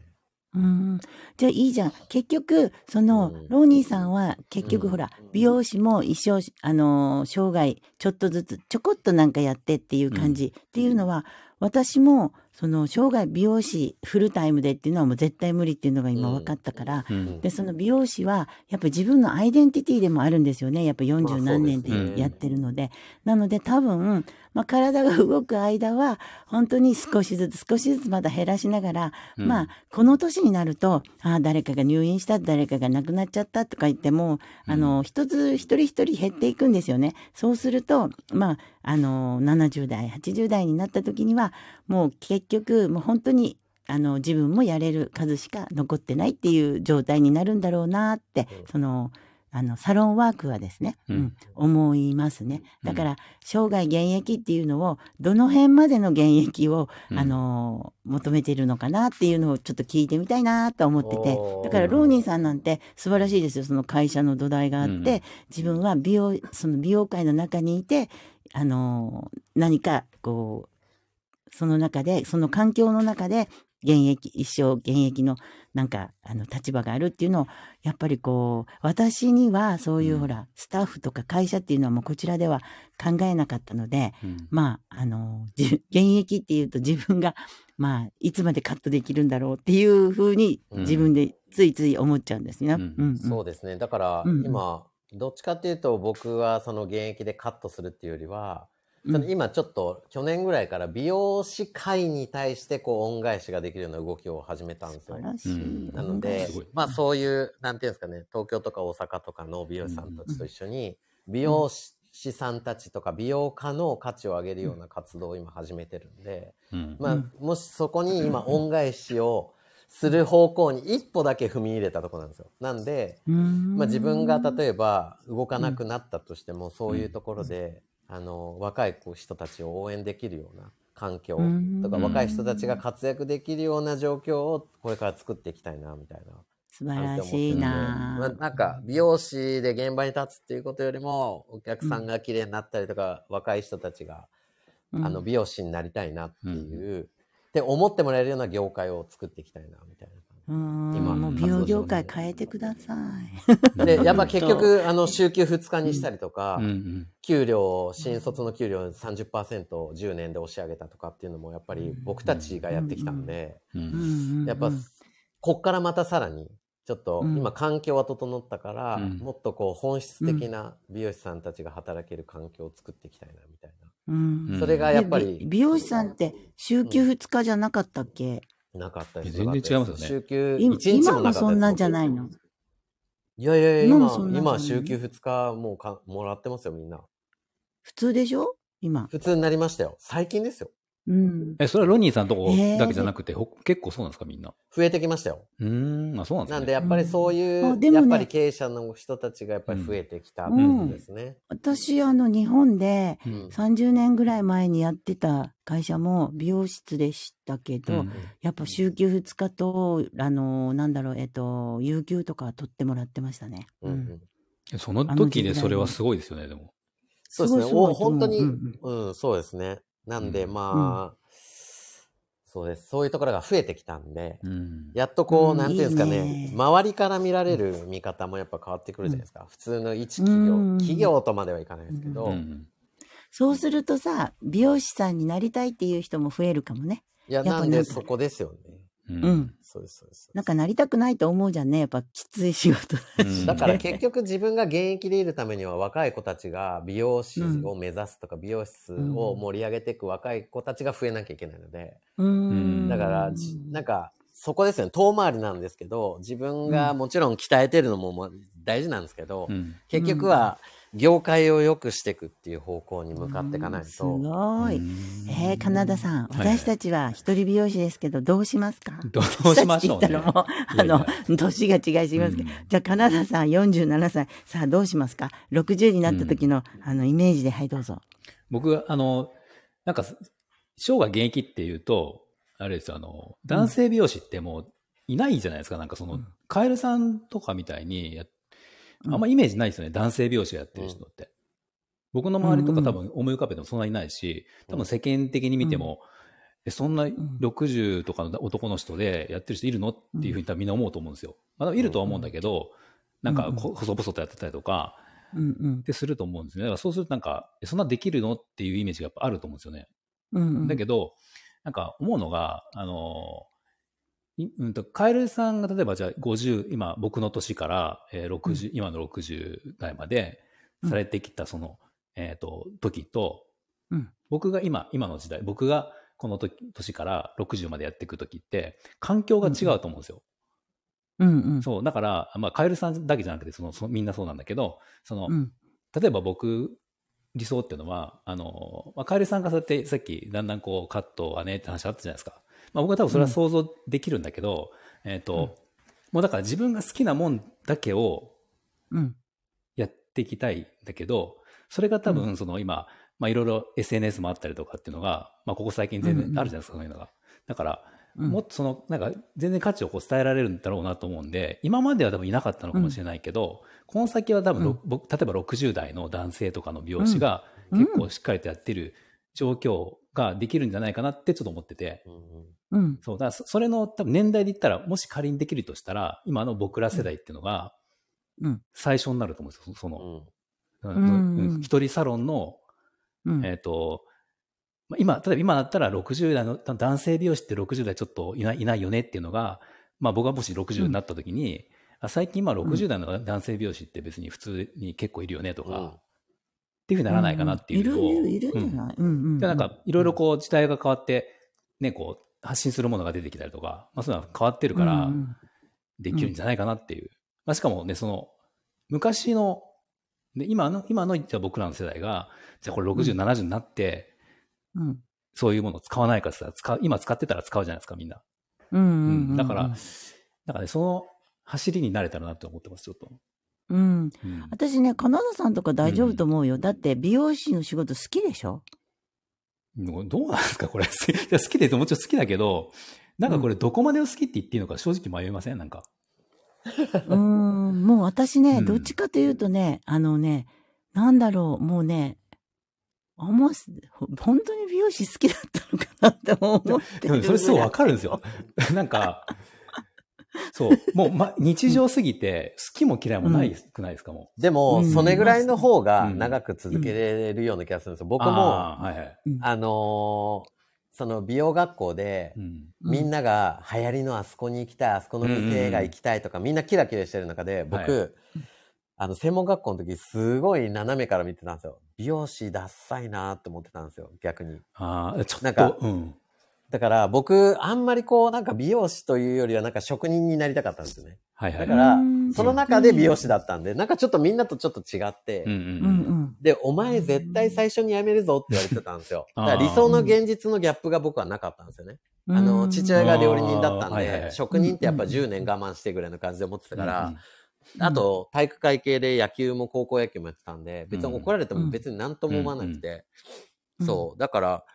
うん。じゃあいいじゃん。結局、その、うん。ローニーさんは結局うん。ほら、美容師も一生、あのー生涯ちょっとずつちょこっとなんかやってっていう感じ、っていうのは、私もその生涯美容師フルタイムでっていうのはもう絶対無理っていうのが今分かったから、うんで、その美容師は、やっぱ自分のアイデンティティでもあるんですよね。やっぱまあ40何年でやってるので。なので多分、まあ体が動く間は、本当に少しずつ少しずつまだ減らしながら、うんまあ、この年になると、ああ、誰かが入院した、誰かが亡くなっちゃったとか言っても、あの、一つ、一人一人減っていくんですよね。そうすると、まあ、あの、70代、80代になった時には、もう結局、もう本当に、あの、自分もやれる数しか残ってないっていう状態になるんだろうなって、うん。その、あの、サロンワークはですね、うん。うん思いますね。だから、生涯現役っていうのを、どの辺までの現役を、うん。あの、求めているのかなっていうのをちょっと聞いてみたいなと思ってて。だから、ローニーさんなんて素晴らしいですよ。その会社の土台があって、うん。自分は美容、その美容界の中にいて、あの、何か、こう、その中で、その環境の中で、現役、一生現役の、なんか、あの、立場があるっていうのを、やっぱりこう、私には、そういう、うん。ほら、スタッフとか会社っていうのはもうこちらでは考えなかったので、うん。まあ、あの、じ現役っていうと自分が、まあ、いつまでカットできるんだろうっていうふうにうん。自分でついつい思っちゃうんですね。うん。うんうん。そうですね。だから今、どっちかっていうと僕はその現役でカットするっていうよりは、今ちょっと去年ぐらいから美容師会に対してこう恩返しができるような動きを始めたんですよ素晴。らしい。うん。なのでまあそういう、なんていうんですかね、東京とか大阪とかの美容師さんたちと一緒に、美容師さんたちとか美容家の価値を上げるような活動を今始めてるんで、うん。まあうん。もしそこに今恩返しをする方向に一歩だけ踏み入れたところなんですよ。なんで、うん。まあ、自分が例えば動かなくなったとしても、そういうところで、あの若い子人たちを応援できるような環境。うん。とか、若い人たちが活躍できるような状況をこれから作っていきたいなみたいな。素晴らしいまあ、な。なんか美容師で現場に立つっていうことよりもお客さんが綺麗になったりとか、若い人たちがうん。あの美容師になりたいなっていう、って思ってもらえるような業界を作っていきたいなみたいな。うん。今もう美容業界変えてください。で、やっぱ結局、あの、週休2日にしたりとか、うん。うん。給料、新卒の給料30%を10年で押し上げたとかっていうのも、やっぱり僕たちがやってきたんで、やっぱ、こっからまたさらに、ちょっとうん。今環境は整ったから、うん。もっとこう本質的な美容師さんたちが働ける環境を作っていきたいな、みたいうん。うん。な。それがやっぱでり美、美容師さんって週休2日じゃなかったっけ、なかったです。全然違いますよね週休今1日もそんなんじゃないの？いやいやいや、今今今、週休2日もうかもらってますよ、みんな。普通でしょ？今。普通になりましたよ。最近ですよ。うん。え、それはロニーさんとこえーだけじゃなくて、ほ結構そうなんですか、みんな。増えてきましたよ。うーん、あ、そうなんですね。なんでやっぱりそういう、うんあでもねやっぱり経営者の人たちがやっぱり増えてきたってことですね。私、あの、日本でうん30年ぐらい前にやってた会社も美容室でしたけど、うんやっぱ週休2日と、あの、なんだろう、えっと、有給とか取ってもらってましたね。うんうんその時でそれはすごいですよね、でも。そうですね。すごいすごいお本当に、うんうん、そうですね。なんで、うんまあ、そうです。そういうところが増えてきたんで、うん。やっとこう、うんなんていうんですかねいいね周りから見られる見方もやっぱ変わってくるじゃないですか。普通の一企業、うん企業とまではいかないですけど、うんそうするとさ、美容師さんになりたいっていう人も増えるかもね。いや、やなんでなんかそこですよね。ううんん。そうです、そうです。なんかなりたくないと思うじゃんね。やっぱきつい仕事だし。うんだから結局自分が現役でいるためには若い子たちが美容師を目指すとか美容室を盛り上げていく若い子たちが増えなきゃいけないので、うーん。だから、じなんか、そこですよね。遠回りなんですけど、自分がもちろん鍛えてるのも大事なんですけど、うん結局は業界を良くしていくっていう方向に向かっていかないすと、ごい。えー、カナダさん、私たちは一人美容師ですけど、どうしますか？どうしましょうね。あの、年が違いすぎますけど、うん。じゃあカナダさん47歳、さあどうしますか ?60 になった時の、あの、イメージで、はい、どうぞ。僕、あの、なんか、生涯現役っていうと、あれですよ、あの、男性美容師ってもういないじゃないですか。なんかその、うん。カエルさんとかみたいにや、うんあんまイメージないですよね。男性美容師がやってる人って。僕の周りとか多分思い浮かべてもそんなにないし、多分世間的に見ても、えそんな60とかの男の人でやってる人いるのっていうふうに多分みんな思うと思うんですよ。まあ、いるとは思うんだけど、なんかこ細々とやってたりとか、うんうんってすると思うんですね。だからそうするとなんか、えそんなできるのっていうイメージがやっぱあると思うんですよね。うんうん。だけど、なんか思うのが、あの、いうんと、カエルさんが例えばじゃあ50、今僕の年から、えー60、今の60代までされてきたその、えっ、と、時と、うん僕が今、今の時代、僕がこの時年から60までやっていく時って、環境が違うと思うんですよ。うんうん。そう、だから、まあ、カエルさんだけじゃなくて、その、そのみんなそうなんだけど、その、うん例えば僕、理想っていうのは、あの、まあ、カエルさんがそうやってさっきだんだんこうカットはねって話あったじゃないですか。まあ僕は多分それは想像できるんだけど、えっ、と、うん。もうだから自分が好きなもんだけをうん。やっていきたいんだけど、それが多分その今、まあいろいろ SNS もあったりとかっていうのが、まあここ最近全然あるじゃないですか、そういうのが。だから、うん。もっとその、なんか全然価値をこう伝えられるんだろうなと思うんで、今までは多分いなかったのかもしれないけど、この先は多分ろ、うん。僕例えば60代の男性とかの美容師がうん。結構しっかりとやってる状況ができるんじゃないかなってちょっと思ってて、うん。うん。うん。そう、だからそそれの多分年代で言ったら、もし仮にできるとしたら、今の僕ら世代っていうのがうん。最初になると思うんですよ、その、うん。うん。うん。うん。一人サロンのうん。えっ、と、まあ今、例えば今だったら60代の男性美容師って60代ちょっといないいないよねっていうのが、まあ僕がもし60になった時に、あ最近まあ60代の男性美容師って別に普通に結構いるよねとか、うんっていうふうにならないかなっていうのを。いる、いる、いるんじゃない？うんうん。でなんかいろいろこう時代が変わって、ね、こう発信するものが出てきたりとか、まあそういうのは変わってるからうんうんできるんじゃないかなっていう。まあしかもね、その昔の、で今の、今の僕らの世代が、じゃあこれ60、70になって、うん。そういうものを使わないかって使う、今使ってたら使うじゃないですか、みんな。うんうんううんん。だから、だからね、その走りになれたらなって思ってます、ちょっと。うん。うん私ね、カナダさんとか大丈夫と思うよ。だって、美容師の仕事好きでしょ？どうなんですか、これ。好きですもちろん好きだけど、なんかこれどこまでを好きって言っていいのか正直迷いません？なんか。うーん、もう私ね、うんどっちかというとね、あのね、なんだろう、もうね、あんま、ほ本当に美容師好きだったのかなって思ってるでもそれすごいわかるんですよ。なんか、そう、もう、ま、日常すぎて、好きも嫌いもないくないですか、もう。でも、うんそれぐらいの方がうん長く続けれるような気がするんですよ。僕も、あーはいはい。あのーその美容学校でみんなが流行りのあそこに行きたい、あそこの店が行きたいとか、みんなキラキラしてる中で、僕、はあの、専門学校の時、すごい斜めから見てたんですよ。美容師ダッサいなって思ってたんですよ、逆に。ああ、ちょっと、なんかうん。だから、僕、あんまりこう、なんか美容師というよりは、なんか職人になりたかったんですよね。はいはい。だからうんその中で美容師だったんで、なんかちょっとみんなとちょっと違って、うんううんうんん。で、お前絶対最初に辞めるぞって言われてたんですよ。だから理想の現実のギャップが僕はなかったんですよね。あの、父親が料理人だったんで、職人ってやっぱうん10年我慢してぐらいの感じで思ってたから、うんあと、体育会系で野球も高校野球もやってたんで、別に怒られても別に何とも思わなくて、うんそう。だから、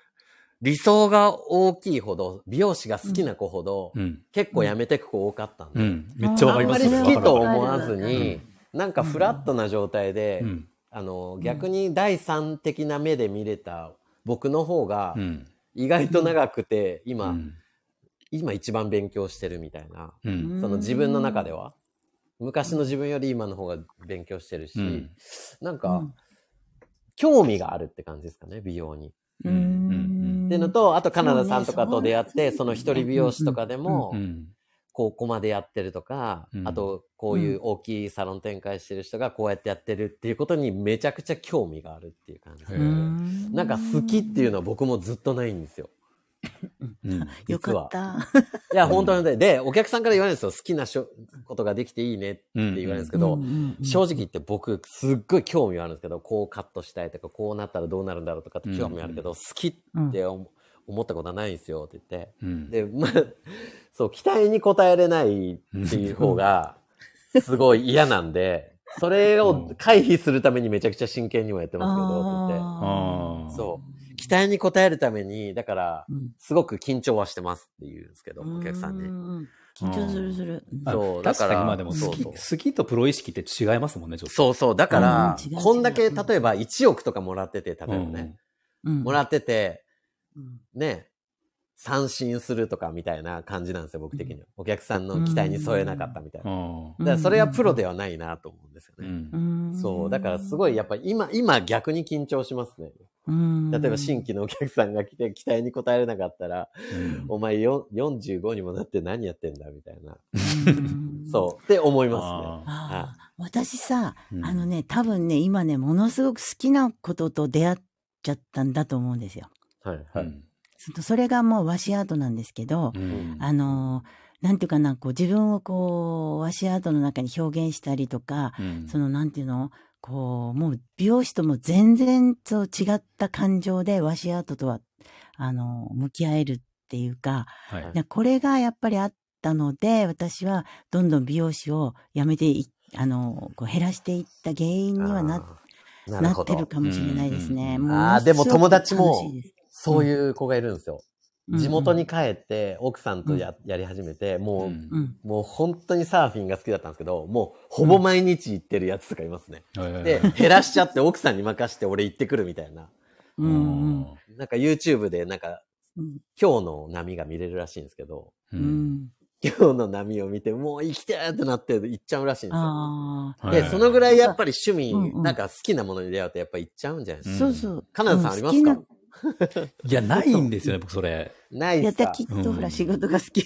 理想が大きいほど、美容師が好きな子ほど、うん。結構辞めてく子多かったんで、うん。めっちゃわかりますあんまり好きと思わずに、なんかフラットな状態で、るうん。あの、逆に第三的な目で見れた僕の方がう、ん。意外と長くて、今、うん今一番勉強してるみたいな、うん。その自分の中では、昔の自分より今の方が勉強してるし、うんなんか、興味があるって感じですかね、美容に。ううんん。っていうのと、あとカナダさんとかと出会って、その一人美容師とかでもう、ん。こう、コマでやってるとかう、ん。あと、こういう大きいサロン展開してる人がこうやってやってるっていうことにめちゃくちゃ興味があるっていう感じ。なんか好きっていうのは僕もずっとないんですよ。うん。よかった。いや、本当にね。で、お客さんから言われるんですよ。好きなしょことができていいねって言われるんですけど、うんうんうん正直言って僕、すっごい興味はあるんですけど、こうカットしたいとか、こうなったらどうなるんだろうとかって興味あるけど、好きって思思ったことはないんですよって言って。うん。で、まあ、そう、期待に応えれないっていう方が、すごい嫌なんで、それを回避するためにめちゃくちゃ真剣にもやってますけど、って言って。そう。期待に応えるために、だから、うんすごく緊張はしてますって言うんですけど、お客さんに。に。緊張するする。あそうだから確かにまあでも好き、そう好きとプロ意識って違いますもんね、ちょっと。そうそう。だからうん違う違う、こんだけ、例えば1億とかもらってて、例えばね、うんもらってて、うんね、三振するとかみたいな感じなんですよ、僕的には。お客さんの期待に添えなかったみたいな。うん。だからそれはプロではないなと思うんですようね。ん。うんそう。だからすごい、やっぱり今、今逆に緊張しますね。うん例えば新規のお客さんが来て 期待に応えれなかったら、お前よ45にもなって何やってんだみたいな。うんそう。って思いますあああ私さ、うんあのね、多分ね、今ね、ものすごく好きなことと出会っちゃったんだと思うんですよ。ね。はい、はい。うんそそれがもう和紙アートなんですけど、うんあのー、なんていうかな、こう自分をこう、和紙アートの中に表現したりとか、うんそのなんていうのこう、もう美容師とも全然そう違った感情で和紙アートとは、あのー、向き合えるっていうか、はい。ねこれがやっぱりあったので、私はどんどん美容師をやめてい、あのー、こう減らしていった原因にはななってる。かもしれないですね。うんもうあーでも友達もそういう子がいるんですよ。うん地元に帰って奥さんとや,、やり始めて、もう。もう本当にサーフィンが好きだったんですけど、もうほぼ毎日行ってるやつとかいますね。で、減らしちゃって奥さんに任して俺行ってくるみたいな。うんうんなんか YouTube でなんかうん今日の波が見れるらしいんですけど、ううんん。今日の波を見てもう生きてーってなって行っちゃうらしいんですよ。で、そのぐらいやっぱり趣味、うんうんなんか好きなものに出会うとやっぱ行っちゃうんじゃないですか。うんそうそう。カナダさんありますか、うん好 いや、ないんですよね、僕それ。きなやっすかきっとほら仕事が好き。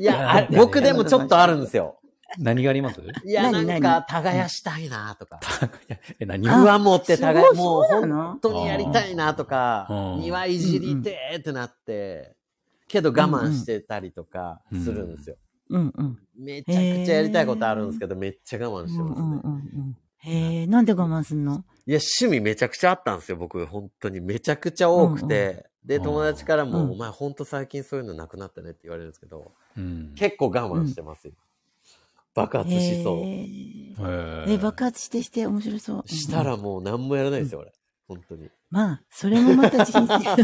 いや、僕でもちょっとあるんですよ。何があります？いや、な何んか、耕したいなとか。え、何あ庭持って耕すごいもうそうなの？本当にやりたいなとかう、ん庭いじりてーってなって、けど我慢してたりとかするんですよ。うんうん。めちゃくちゃやりたいことあるんですけど、めっちゃ我慢してますね。うんうんうんへえ、なんで我慢すんの？いや、趣味めちゃくちゃあったんですよ、僕。本当に。めちゃくちゃ多くて。で、うん友達からも、うんお前本当最近そういうのなくなったねって言われるんですけど、うん。結構我慢してますよ。爆発しそう。へえ爆発してして面白そう。したらもう何もやらないですよ、俺。本当に。まあ、それもまた人生。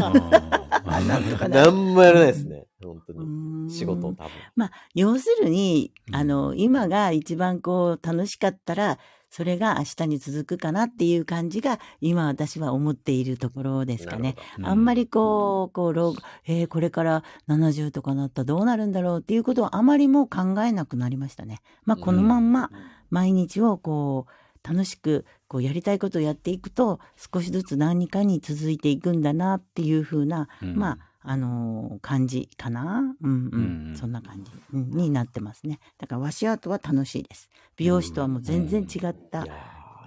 あ なんとかね。何もやらないですね、本当うに。ん仕事多分。まあ、要するに、うんあの、今が一番こう、楽しかったら、それが明日に続くかなっていう感じが、今私は思っているところですかね。うん。あんまりこう、こう、老後えーこれから70とかなったらどうなるんだろうっていうことをあまりもう考えなくなりましたね。まあ、このまんま毎日をこう、楽しく、こう、やりたいことをやっていくと、少しずつ何かに続いていくんだなっていうふうな、うん。まあ、あのー感じかな？うんうん。うんそんな感じ、うんになってますね。だから、ワシアートは楽しいです。美容師とはもう全然違ったいや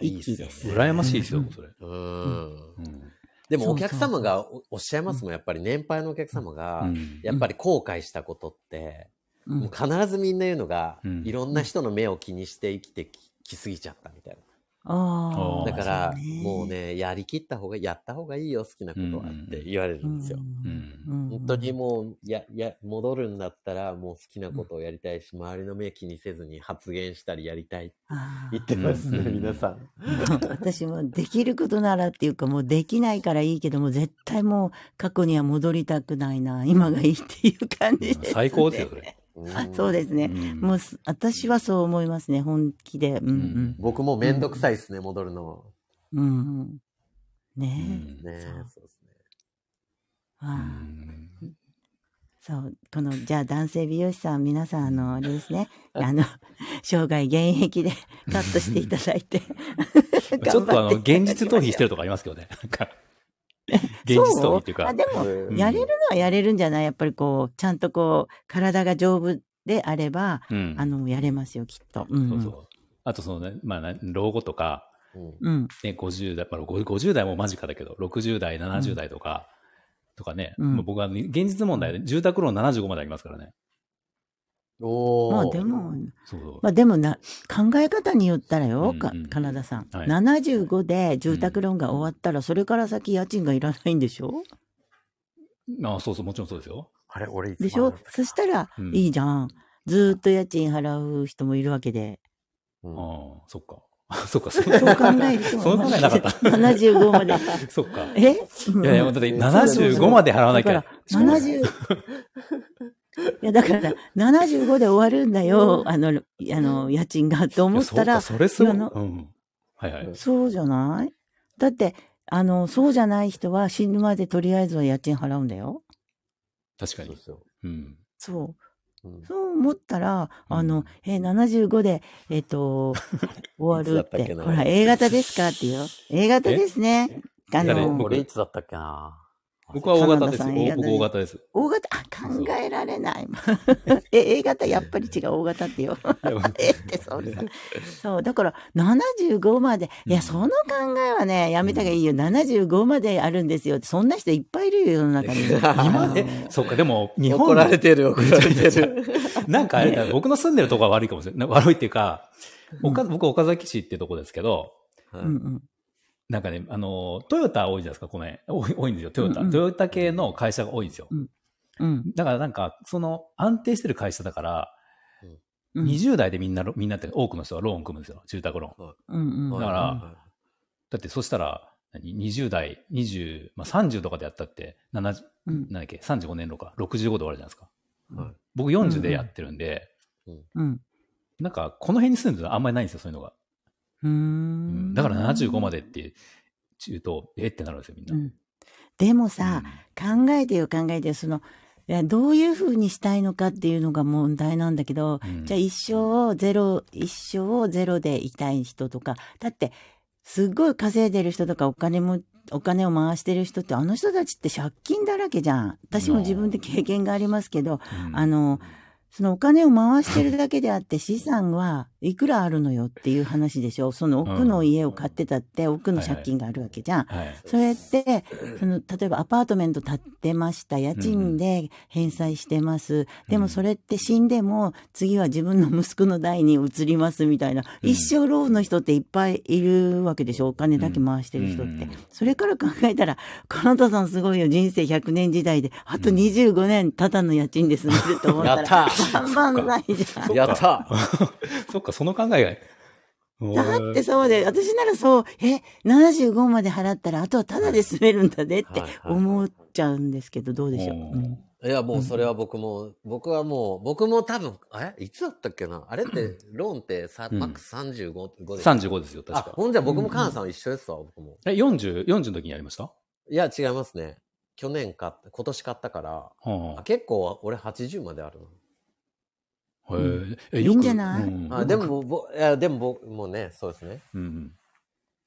ーいいっすよ一気ですね。羨ましいですよ、それ。うん。うんでもお客様がおおっしゃいますもん、やっぱり年配のお客様がう、んやっぱり後悔したことって、うんもう必ずみんな言うのが、うんいろんな人の目を気にして生きてききすぎちゃったみたいああ。だから、もうね、やりきった方が、やった方がいいよ、好きなことはって言われるんですよ。うん本当にもう、や、や、戻るんだったら、もう好きなことをやりたいし、周りの目気にせずに発言したりやりたいって言ってますね、うん皆さん。私もできることならっていうかもうできないからいいけども絶対もう過去には戻りたくないな今がいいっていう感じです、ね、最高ですよ、それ。あそうですね、うん。もうす私はそう思いますね。本気で。うんうん。僕もめんどくさいですね、戻るの。うんうん。うねんえ、ねそうですね。わあ。うん。そうこのじゃあ男性美容師さん皆さんあのあれですね。あの生涯現役でカットしていただいて。ちょっとあの、現実逃避してるるとこありますけどね。現実逃避っていうか。あ。でもうん。やれるのはやれるんじゃないやっぱりこうちゃんとこう体が丈夫であればうん。あのやれますよきっと、うんうん。そうそう。あとそのね、まあな、老後とか、うん。うん。ね、50代、まあ、50 50代も間近だけど、60代、70代とか、とかね、うん。もう僕はね現実問題で住宅ローン75までありますからね。まあでも、そうそう。まあでもな、考え方によったらよ、かうんうんカナダさん。はい75で住宅ローンが終わったら、それから先家賃がいらないんでしょ？あそうそう、もちろんそうですよ。あれ、俺いつでしょ？そしたらうんいいじゃん。ずーっと家賃払う人もいるわけで。うんああ、そっか。そっか、そそう考えると。その考えなかった 75まで。そっか。え？いやいや、だってうん75まで払わなきゃだか。ら、70、いや、だから、75で終わるんだよ、あの、あの、家賃がって思ったら、それすごい。うん。はいはい。そうじゃない？だって、あの、そうじゃない人は死ぬまでとりあえずは家賃払うんだよ。確かにそうで。すよ。うん。そう。うんそう思ったら、うんあの、えー、75で、えっ、と、終わるって。ったっほら、A 型ですか？ってよ。A 型ですね。あ誰の、俺いつだったっけな？僕は大型です僕大型です。O 型、あ、考えられない。え、A 型やっぱり違う、O 型ってよ。えって、そうさ。そう、だから、75まで、いや、うんその考えはね、やめた方がいいよ。75まであるんですよ。そんな人いっぱいいるよ、世の中に。今、え、そっか、でも、日本怒られてる、怒られてる。なんかあれだ、僕の住んでるとこは悪いかもしれない。悪いっていうか、岡僕、岡崎市ってとこですけど、はいうんうん。なんかね、あの、トヨタ多いじゃないですか、ごめん。多い多いんですよ、トヨタ。うんうんトヨタ系の会社が多いんですよ。うん。だからなんか、その、安定してる会社だから、うん。20代でみんな、みんなって多くの人はローン組むんですよ、住宅ローン。うんうん。だからはだってそしたら、何 ?20 代、20、まあ、30とかでやったって、70、うんなんだっけ、35年とか、65で終わるじゃないですか。いはい僕40でやってるんで、うん。なんか、この辺に住んでるのあんまりないんですよ、そういうのが。うんん。だから75までって言うと、え？ってなるんですよ、みんな。うん。でもさ、考えてよ考えてよ、その、いやどういうふうにしたいのかっていうのが問題なんだけど、うんじゃあ一生をゼロ、一生をゼロでいたい人とか、だって、すっごい稼いでる人とかお金も、お金を回してる人って、あの人たちって借金だらけじゃん。私も自分で経験がありますけど、うんあの、そのお金を回してるだけであって資産はいくらあるのよっていう話でしょ。その奥の家を買ってたって奥の借金があるわけじゃん。はい。それって、その、例えばアパートメント建ってました。家賃で返済してます。でもそれって死んでも、次は自分の息子の代に移りますみたいな。うん一生ローンの人っていっぱいいるわけでしょ。お金だけ回してる人って。うんそれから考えたら、カナダさんすごいよ。人生100年時代で、あと25年、ただの家賃で住めると思ったら、やった半々ないじゃん。やった そっか、その考えが。だってそうで、私ならそう、え、75まで払ったら、あとはタダで住めるんだねって思っちゃうんですけど、どうでしょう？いや、もうそれは僕も、僕はもう、僕も多分、えいつだったっけな？あれって、ローンってさ、うんマックス35で。35ですよ、あ、確か。ほんじゃ僕もカンさん一緒ですわ、僕も。え、40、40の時にやりました？いや、違いますね。去年買った、今年買ったから、はあ結構俺80まであるあ、へええ。いいんじゃない？うんな。あでも、ぼいや、でも僕、もうね、そうですね。うん。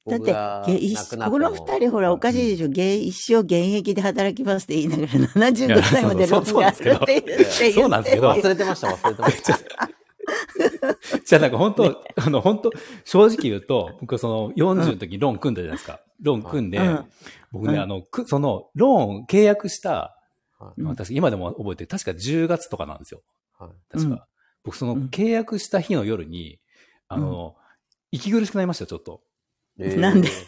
だって僕が、げ一この二人ほらおかしいでしょ。芸一生現役で働きますって言いながら75歳までいやそうそうローンがあるって言ってそうなんですけど忘れてました、忘れてました。じゃあなんか本当、あの本当、正直言うと、僕その40の時にローン組んだじゃないですか。ローン組んで、うん僕ね、うんあの、くその、ローン契約した、はうん私今でも覚えてる、確か10月とかなんですよ。はい。確か。うん僕そのうん。契約した日の夜に、あの、息苦しくなりましたよ、ちょっと。えー。なんで？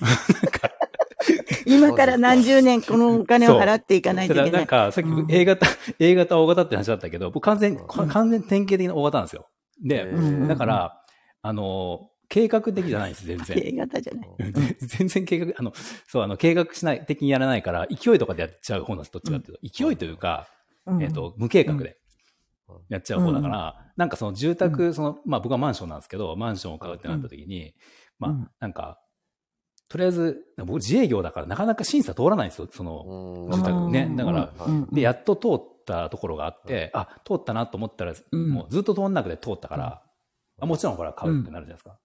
今から何十年このお金を払っていかないといけな。ないんか、さっきうん。A 型、A 型、O 型って話だったけど、僕完全、うん。完全典型的な O 型なんですよ。で、うんだから、あの、計画的じゃないんです、全然。A 型じゃない。全然計画、あの、そう、あの、計画しない、的にやらないから、勢いとかでやっちゃう方なんです、どっちかっていうと。勢いというか、うん。えっ、と、無計画で。うんやっちゃう方だから、なんかその住宅、その、まあ僕はマンションなんですけど、マンションを買うってなった時に、まうん。あ、なんか、とりあえず、僕自営業だからなかなか審査通らないんですよ、その、うん。住宅。ねだからうんで、やっと通ったところがあって、あ、通ったなと思ったら、うん。もうずっと通んなくて通ったから、あもちろんこれは買うってなるじゃないですか。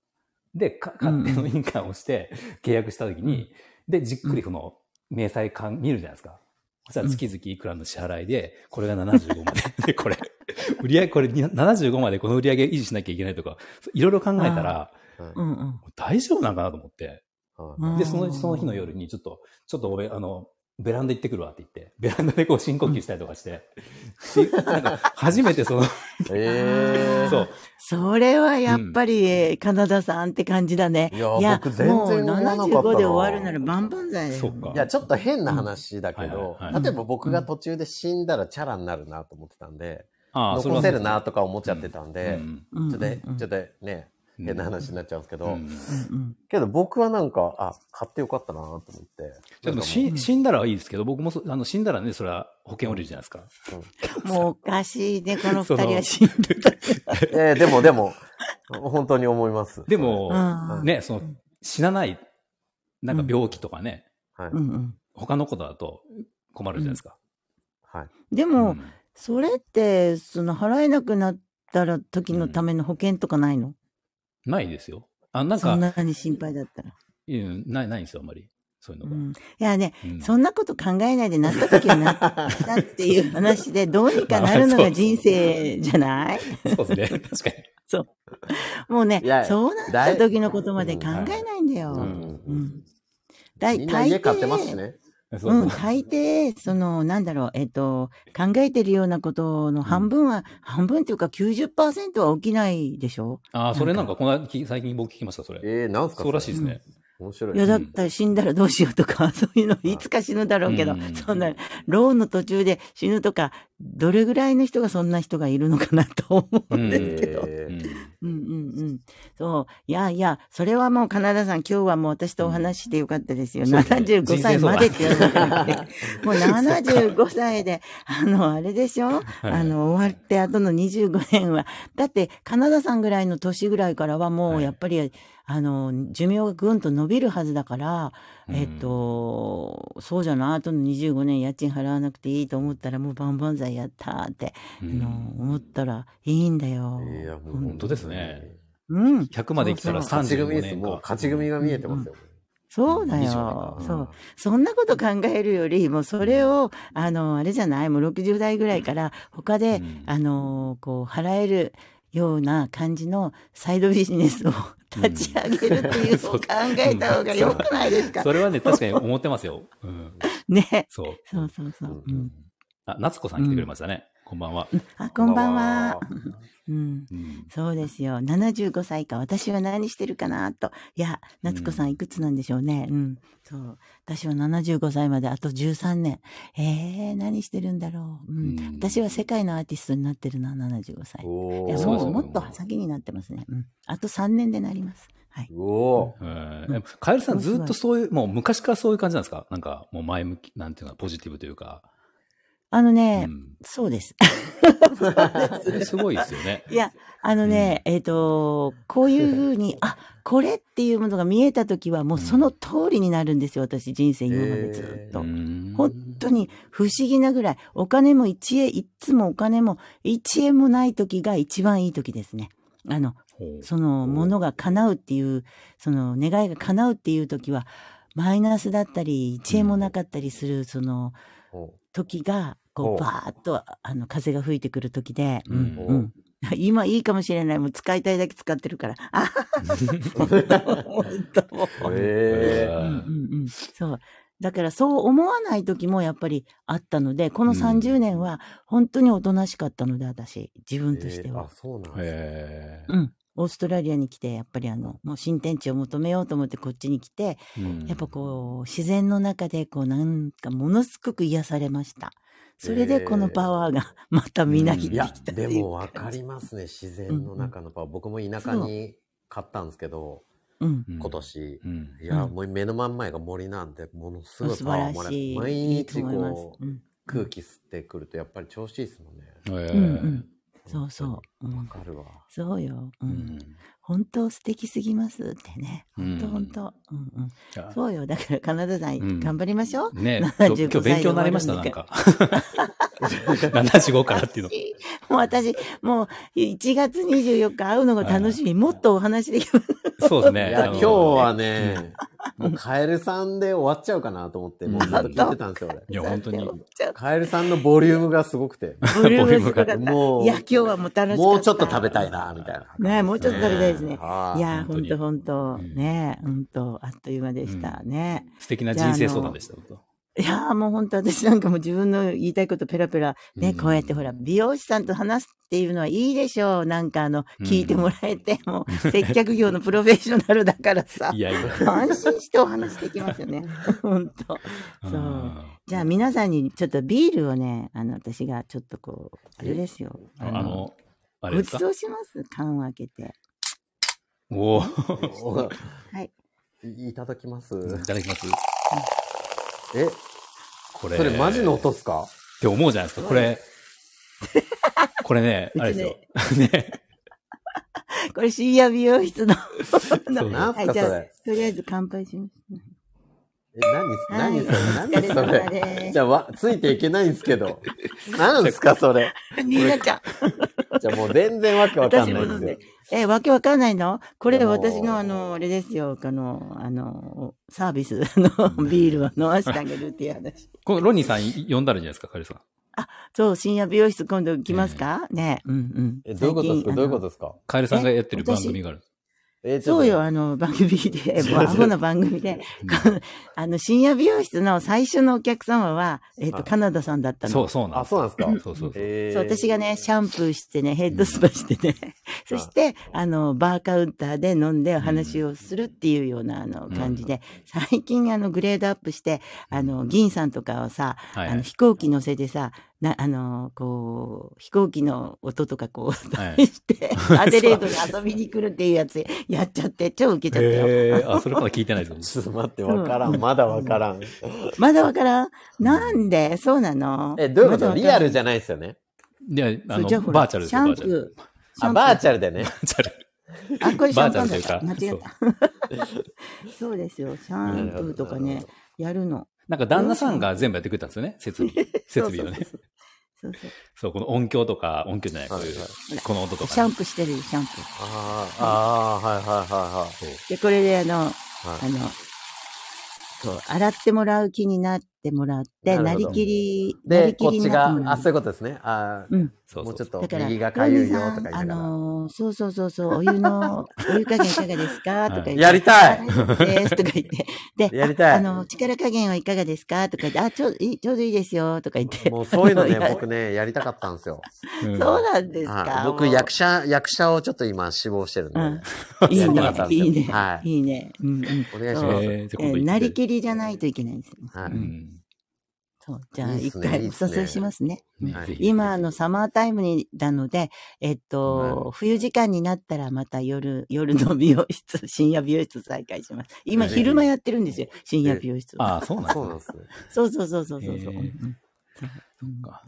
で、か勝手の印鑑をして契約したときに、で、じっくりこの明細感見るじゃないですか。そしたら月々いくらの支払いで、これが75まで。で、これ、売り上げ、これに75までこの売り上げ維持しなきゃいけないとか、いろいろ考えたら、はい。うんうん。大丈夫なんかなと思って。はい。で、その、その日の夜に、ちょっと、ちょっと俺、あの、ベランダ行ってくるわって言って、ベランダでこう深呼吸したりとかして、でなんか、初めてその、えー。そう、それはやっぱり、えーカナダさんって感じだね。いや僕全然もう思わなかったな75で終わるならバンバン剤だよ。そっか。いや、ちょっと変な話だけうん。ど例えば僕が途中で死んだらチャラになるなと思ってたんで、残せるなとか思っちゃってたんで、ちょっとちょっとね、うん変な話になっちゃうんですけど、けど僕はなんか、あ、買ってよかったなと思って。でも死死んだらはいいですけど、僕もそあの死んだらね、それは保険降りるじゃないですか。うんもうおかしいね、この二人は死んでた。えーでもでも、本当に思います。でも、うんね、その、死なない、なんか病気とかね、はい。他のことだと困るじゃないですか。はい。でも、うんそれって、その払えなくなったら時のための保険とかないの、ないですよ。あ、なんかそん、なに心配だったら。うんない、ないんですよ、あんまり。そういうのが。うん、いやね、うんそんなこと考えないでなった時は なったっていう話で、どうにかなるのが人生じゃない？そうですね。確かに。もうねいや、そうなった時のことまで考えないんだよ。ううんん。だみんな家買ってますし大抵ね。そううん、大抵、その、なんだろう、えっと、考えてるようなことの半分は、半分っていうか90%は起きないでしょ？ああ、それなんか、この最近僕聞きました、それ。えー、なんすかそうらしいですね。面白い。いや、だったら死んだらどうしようとか、そういうの、いつか死ぬだろうけどうん、そんな、ローンの途中で死ぬとか、どれぐらいの人がそんな人がいるのかなと思うんですけど。えーうんうんうんうん。そう。いやいや、それはもう、カナダさん、今日はもう私とお話ししてよかったですよ。そうですね75歳までって言われて。もう75歳で、あの、あれでしょ、あの、終わって後の25年は。だって、カナダさんぐらいの年ぐらいからはもう、はいやっぱり、あの、寿命がぐんと伸びるはずだから、うんえっと、そうじゃない、後の25年家賃払わなくていいと思ったら、もうバンバン剤やったって、うあのん思ったらいいんだよ。いや、もう本当ですね。うん。100まで生きたら勝ち組35です。もう。勝ち組が見えてますよ。そうだうんよ。25そう。そんなこと考えるより、もうそれを、あの、あれじゃない？もう60代ぐらいから、他で、うんあの、こう、払えるような感じのサイドビジネスを立ち上げるっていうのを考えた方が良くないですか？それはね、確かに思ってますよ。うん。ね。そう。そうそうそう。うん。あ、夏子さん来てくれましたね。こんばんは。あ、こんばんは。うん。うんそうですよ。75歳か。私は何してるかなと。いや、夏子さんいくつなんでしょうね。うん。そう。私は75歳まであと13年。えー、何してるんだろう。うん。うん私は世界のアーティストになってるな、75歳。おーいや、もうもっと先になってますね。うん。あと3年でなります。はい。おーえーカエルさんずっとそういう、もう昔からそういう感じなんですか？なんか、もう前向き、なんていうの、ポジティブというか。あのね、うん。そうです。すごいですよね。いや、あのね、えっ、と、こういうふうに、あ、これっていうものが見えたときは、もうその通りになるんですよ、私、人生今までずっと。うん。本当に不思議なぐらい、お金も一円、いつもお金も一円もない時が一番いい時ですね。あの、そのものが叶うっていう、その願いが叶うっていう時は、マイナスだったり、一円もなかったりする、そのお時が、こおう、バーッと、あの、風が吹いてくる時で、ううんん、うん。今いいかもしれない。もう使いたいだけ使ってるから。あ 本当本当ーえうんうんうん。そう。だからそう思わない時もやっぱりあったので、この30年は本当におとなしかったので、私、自分としてはえーあ、。そうなんですね。へうん。オーストラリアに来て、やっぱりあの、もう新天地を求めようと思ってこっちに来て、え。うんやっぱこう、自然の中で、こう、なんかものすごく癒されました。それでこのパワーがまたみなぎってきたっていうでも分かりますね。自然の中のパワー。僕も田舎に買ったんですけどうん。うん今年、うん。いや、うん。もう目の真ん前が森なんでものすごい素パワーもら。毎日こ。ううん。空気吸ってくるとやっぱり調子いいですもんね。へえうそうそう。うん。わかるわそうよ。う。うんん本当素敵すぎますってね。うん本当本当。うんうん。そうよ。だから、カナダさん、うん頑張りましょう。ね今75日勉強になりました、なん歳か。75からっていうの。も う私、もう1月24日会うのが楽しみ。もっとお話できます。そうですね。いや今日はね、もうカエルさんで終わっちゃうかなと思ってもうずっと聞いてたんですよ俺いや、本当に。カエルさんのボリュームがすごくてボリュームすごかった。もういや、今日はもう楽しかった。もうちょっと食べたいなみたいなねもうちょっと食べたいですね。はいや、本当に本当ね本当あっという間でしたね。素敵な人生相談でした。いやーもう本当私なんかもう自分の言いたいことペラペラ、ね、うんこうやってほら、美容師さんと話すっていうのはいいでしょう。なんかあの、うん聞いてもらえて、もう接客業のプロフェッショナルだからさい、やいや。安心してお話できますよね。本当そう。じゃあ皆さんにちょっとビールをね、あの、私がちょっとこう、あれですよ。あの、あれごちですか？そうします？缶を開けて。おお。はい。いいただきます。いただきます。え、これ。それマジの音っすか？って思うじゃないですか。これ。これね、あれですよ。ね。これ深夜美容室の。そうなんすはい、じゃあかそれ。、とりあえず乾杯します。え、何何それ何それじゃあ、わ、ついていけないんですけど。何すかそれ。ニーナちゃん。じゃあもう全然わけわかんないですよ。え、わけわかんないの？これ私のあの、あれですよ。あの、あの、サービスのビールを飲ませてあげるっていう話。このロニーさん呼んだらいいんじゃないですか、カエルさん。そう、深夜美容室今度来ますか、ねうんうん。え、どういうことですか？最近どういうことですか？カエルさんがやってるえ番組がある。え、ちょっと。そうよ、あの、番組で、もうアホな番組で、あの、深夜美容室の最初のお客様は、えっ、と、はい。カナダさんだったの。そう、そうなんあ、そうなんですか？そうそうそう。えーそう、私がね、シャンプーしてね、ヘッドスパしてね、そして、あの、バーカウンターで飲んでお話をするっていうような、あの、感じで、最近、あの、グレードアップして、あの、銀さんとかをさ、はい。あの、飛行機乗せてさ、な、あの、こう、飛行機の音とかこう、はい して、アデレードに遊びに来るっていうやつやっちゃって、超ウケちゃったよ。あ、それまだ聞いてないで。ちょっと待って、わからん。まだわからん。まだわからん？なんで？そうなの？え、どういうこと？リアルじゃないですよね。で、あの、そうじゃあほらバーチャルですよ、シャンバーチャル。プー。あ、バーャチャルでね。バーチャル。あ、これシャンパンだ間違チャルというかった。そうですよ。シャンプーとかね、やるの。なんか旦那さんが全部やってくれたんですよね、設備。設備をね。そうそうそう、この音響とか、音響じゃない、こういうはいはい、この音とシャ。ンプーしてるよ、シャンプー。あーあー、はいはいはそうで、これであの、いはい。あの、こう、洗ってもらう気になってもらって、なりきり、なで、りきりこっちが、あ、になってそういうことですね。あーうん。そうそうもうちょっとだから、右がかゆいよとか。あのーそうそうそうそう、お湯の、お湯加減いかがですか？とか言って。やりたいですとか言って。で、やりたいあの、力加減はいかがですか？とか言って、あ、ちょうどいい、ちょうどいいですよ、とか言って。もうそういうのね 僕ね、やりたかったんですよ。うんそうなんですはいか。僕、役者、役者をちょっと今、志望してるんで。うんいいねいいね。はいいいね。うんうん。お願いします。えーなりきりじゃないといけないんですよ。はいうん。そう。じゃあ、一回お誘いしますね。今、あの、サマータイムに、なので、えっと、冬時間になったらまた夜、夜の美容室、深夜美容室再開します。今、昼間やってるんですよ。深夜美容室は。ああ、そうなんですね。そうそうそうそうそう。へーうんうんか。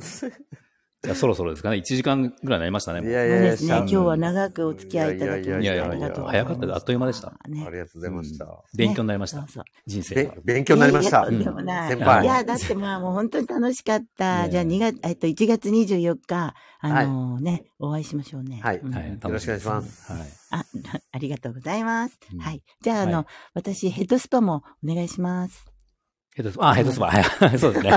じゃあそろそろですかね。1時間ぐらいになりましたね。もういやいそうやいや、ですね。今日は長くお付き合いいただきましていやいやいやありがとうございます。早かったですあっという間でしたねありがとうございました。勉強になりましたね。そうそうべ人生が。勉強になりました。いやいやとんでもない先輩いや、だってまあもう本当に楽しかった。ねじゃあ2月、えっと、1月24日、あのね、お会いしましょうね。はいうんはい。よろしくお願いしますはい。あ、ありがとうございます。うんはい。じゃあ、あの、はい私、ヘッドスパもお願いします。ヘッドスパ、あ、ヘッドスパ、はい。そうですね。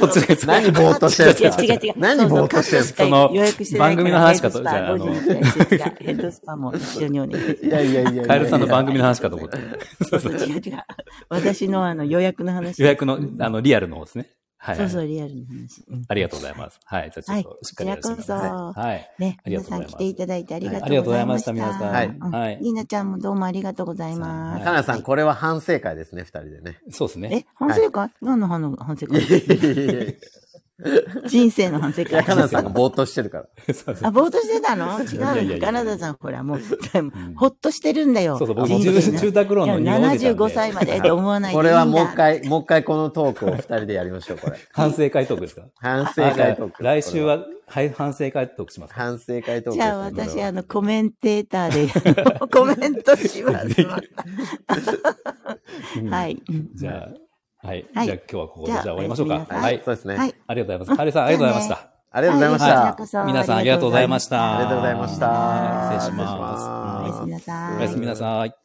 そっちです。何ぼーっとしてるんですか？違う違う違う。何ぼーっとしてるんですか？その番組の話かとじゃああの5時に違うヘッドスパも一緒にお願いしますいやいやいやいや。カエルさんの番組の話かと思って。そうそう、違う違う。私のあの予約の話。予約の、あの、リアルの方ですね。はい。そうそう、リアルの話。うんありがとうございます。はい。じゃあちょっとしっかりやらせてください。はいこちはい。ね、ありが皆さんとうございます来ていただいてありがとうありがとうごございました。ざいました、皆さん。はいうんはい。リーナちゃんもどうもありがとうございます。かなさん、これは反省会ですね、二人でね。そうですね。え、反省会？何の反反省会？人生の反省会かなさんがぼーっとしてるから。あ、ぼーっとしてたの？違うの。いやいやいやカナダさん、ほら、もう、ほっとしてるんだよ。そうそう僕住住宅ローンのいや匂い出たんで75歳までって思わないこれはもう一。回、もう一回このトークを二人でやりましょう、これ。反省会トークですか？反省会トーク。来週は、はい、反省会トークしますか？反省会トーク。じゃあ私、あの、コメンテーターで、コメントします。はい。うんじゃあ、はい。はいじゃあ今日はここでじゃ終わりましょうか。はい。そうですね。はい。ありがとうございます。カエルさん、ありがとうございました。ありがとうございましはいた。皆さんありがとうございました。ありがとうございました。失礼します。おやすみなさい。おやすみなさい。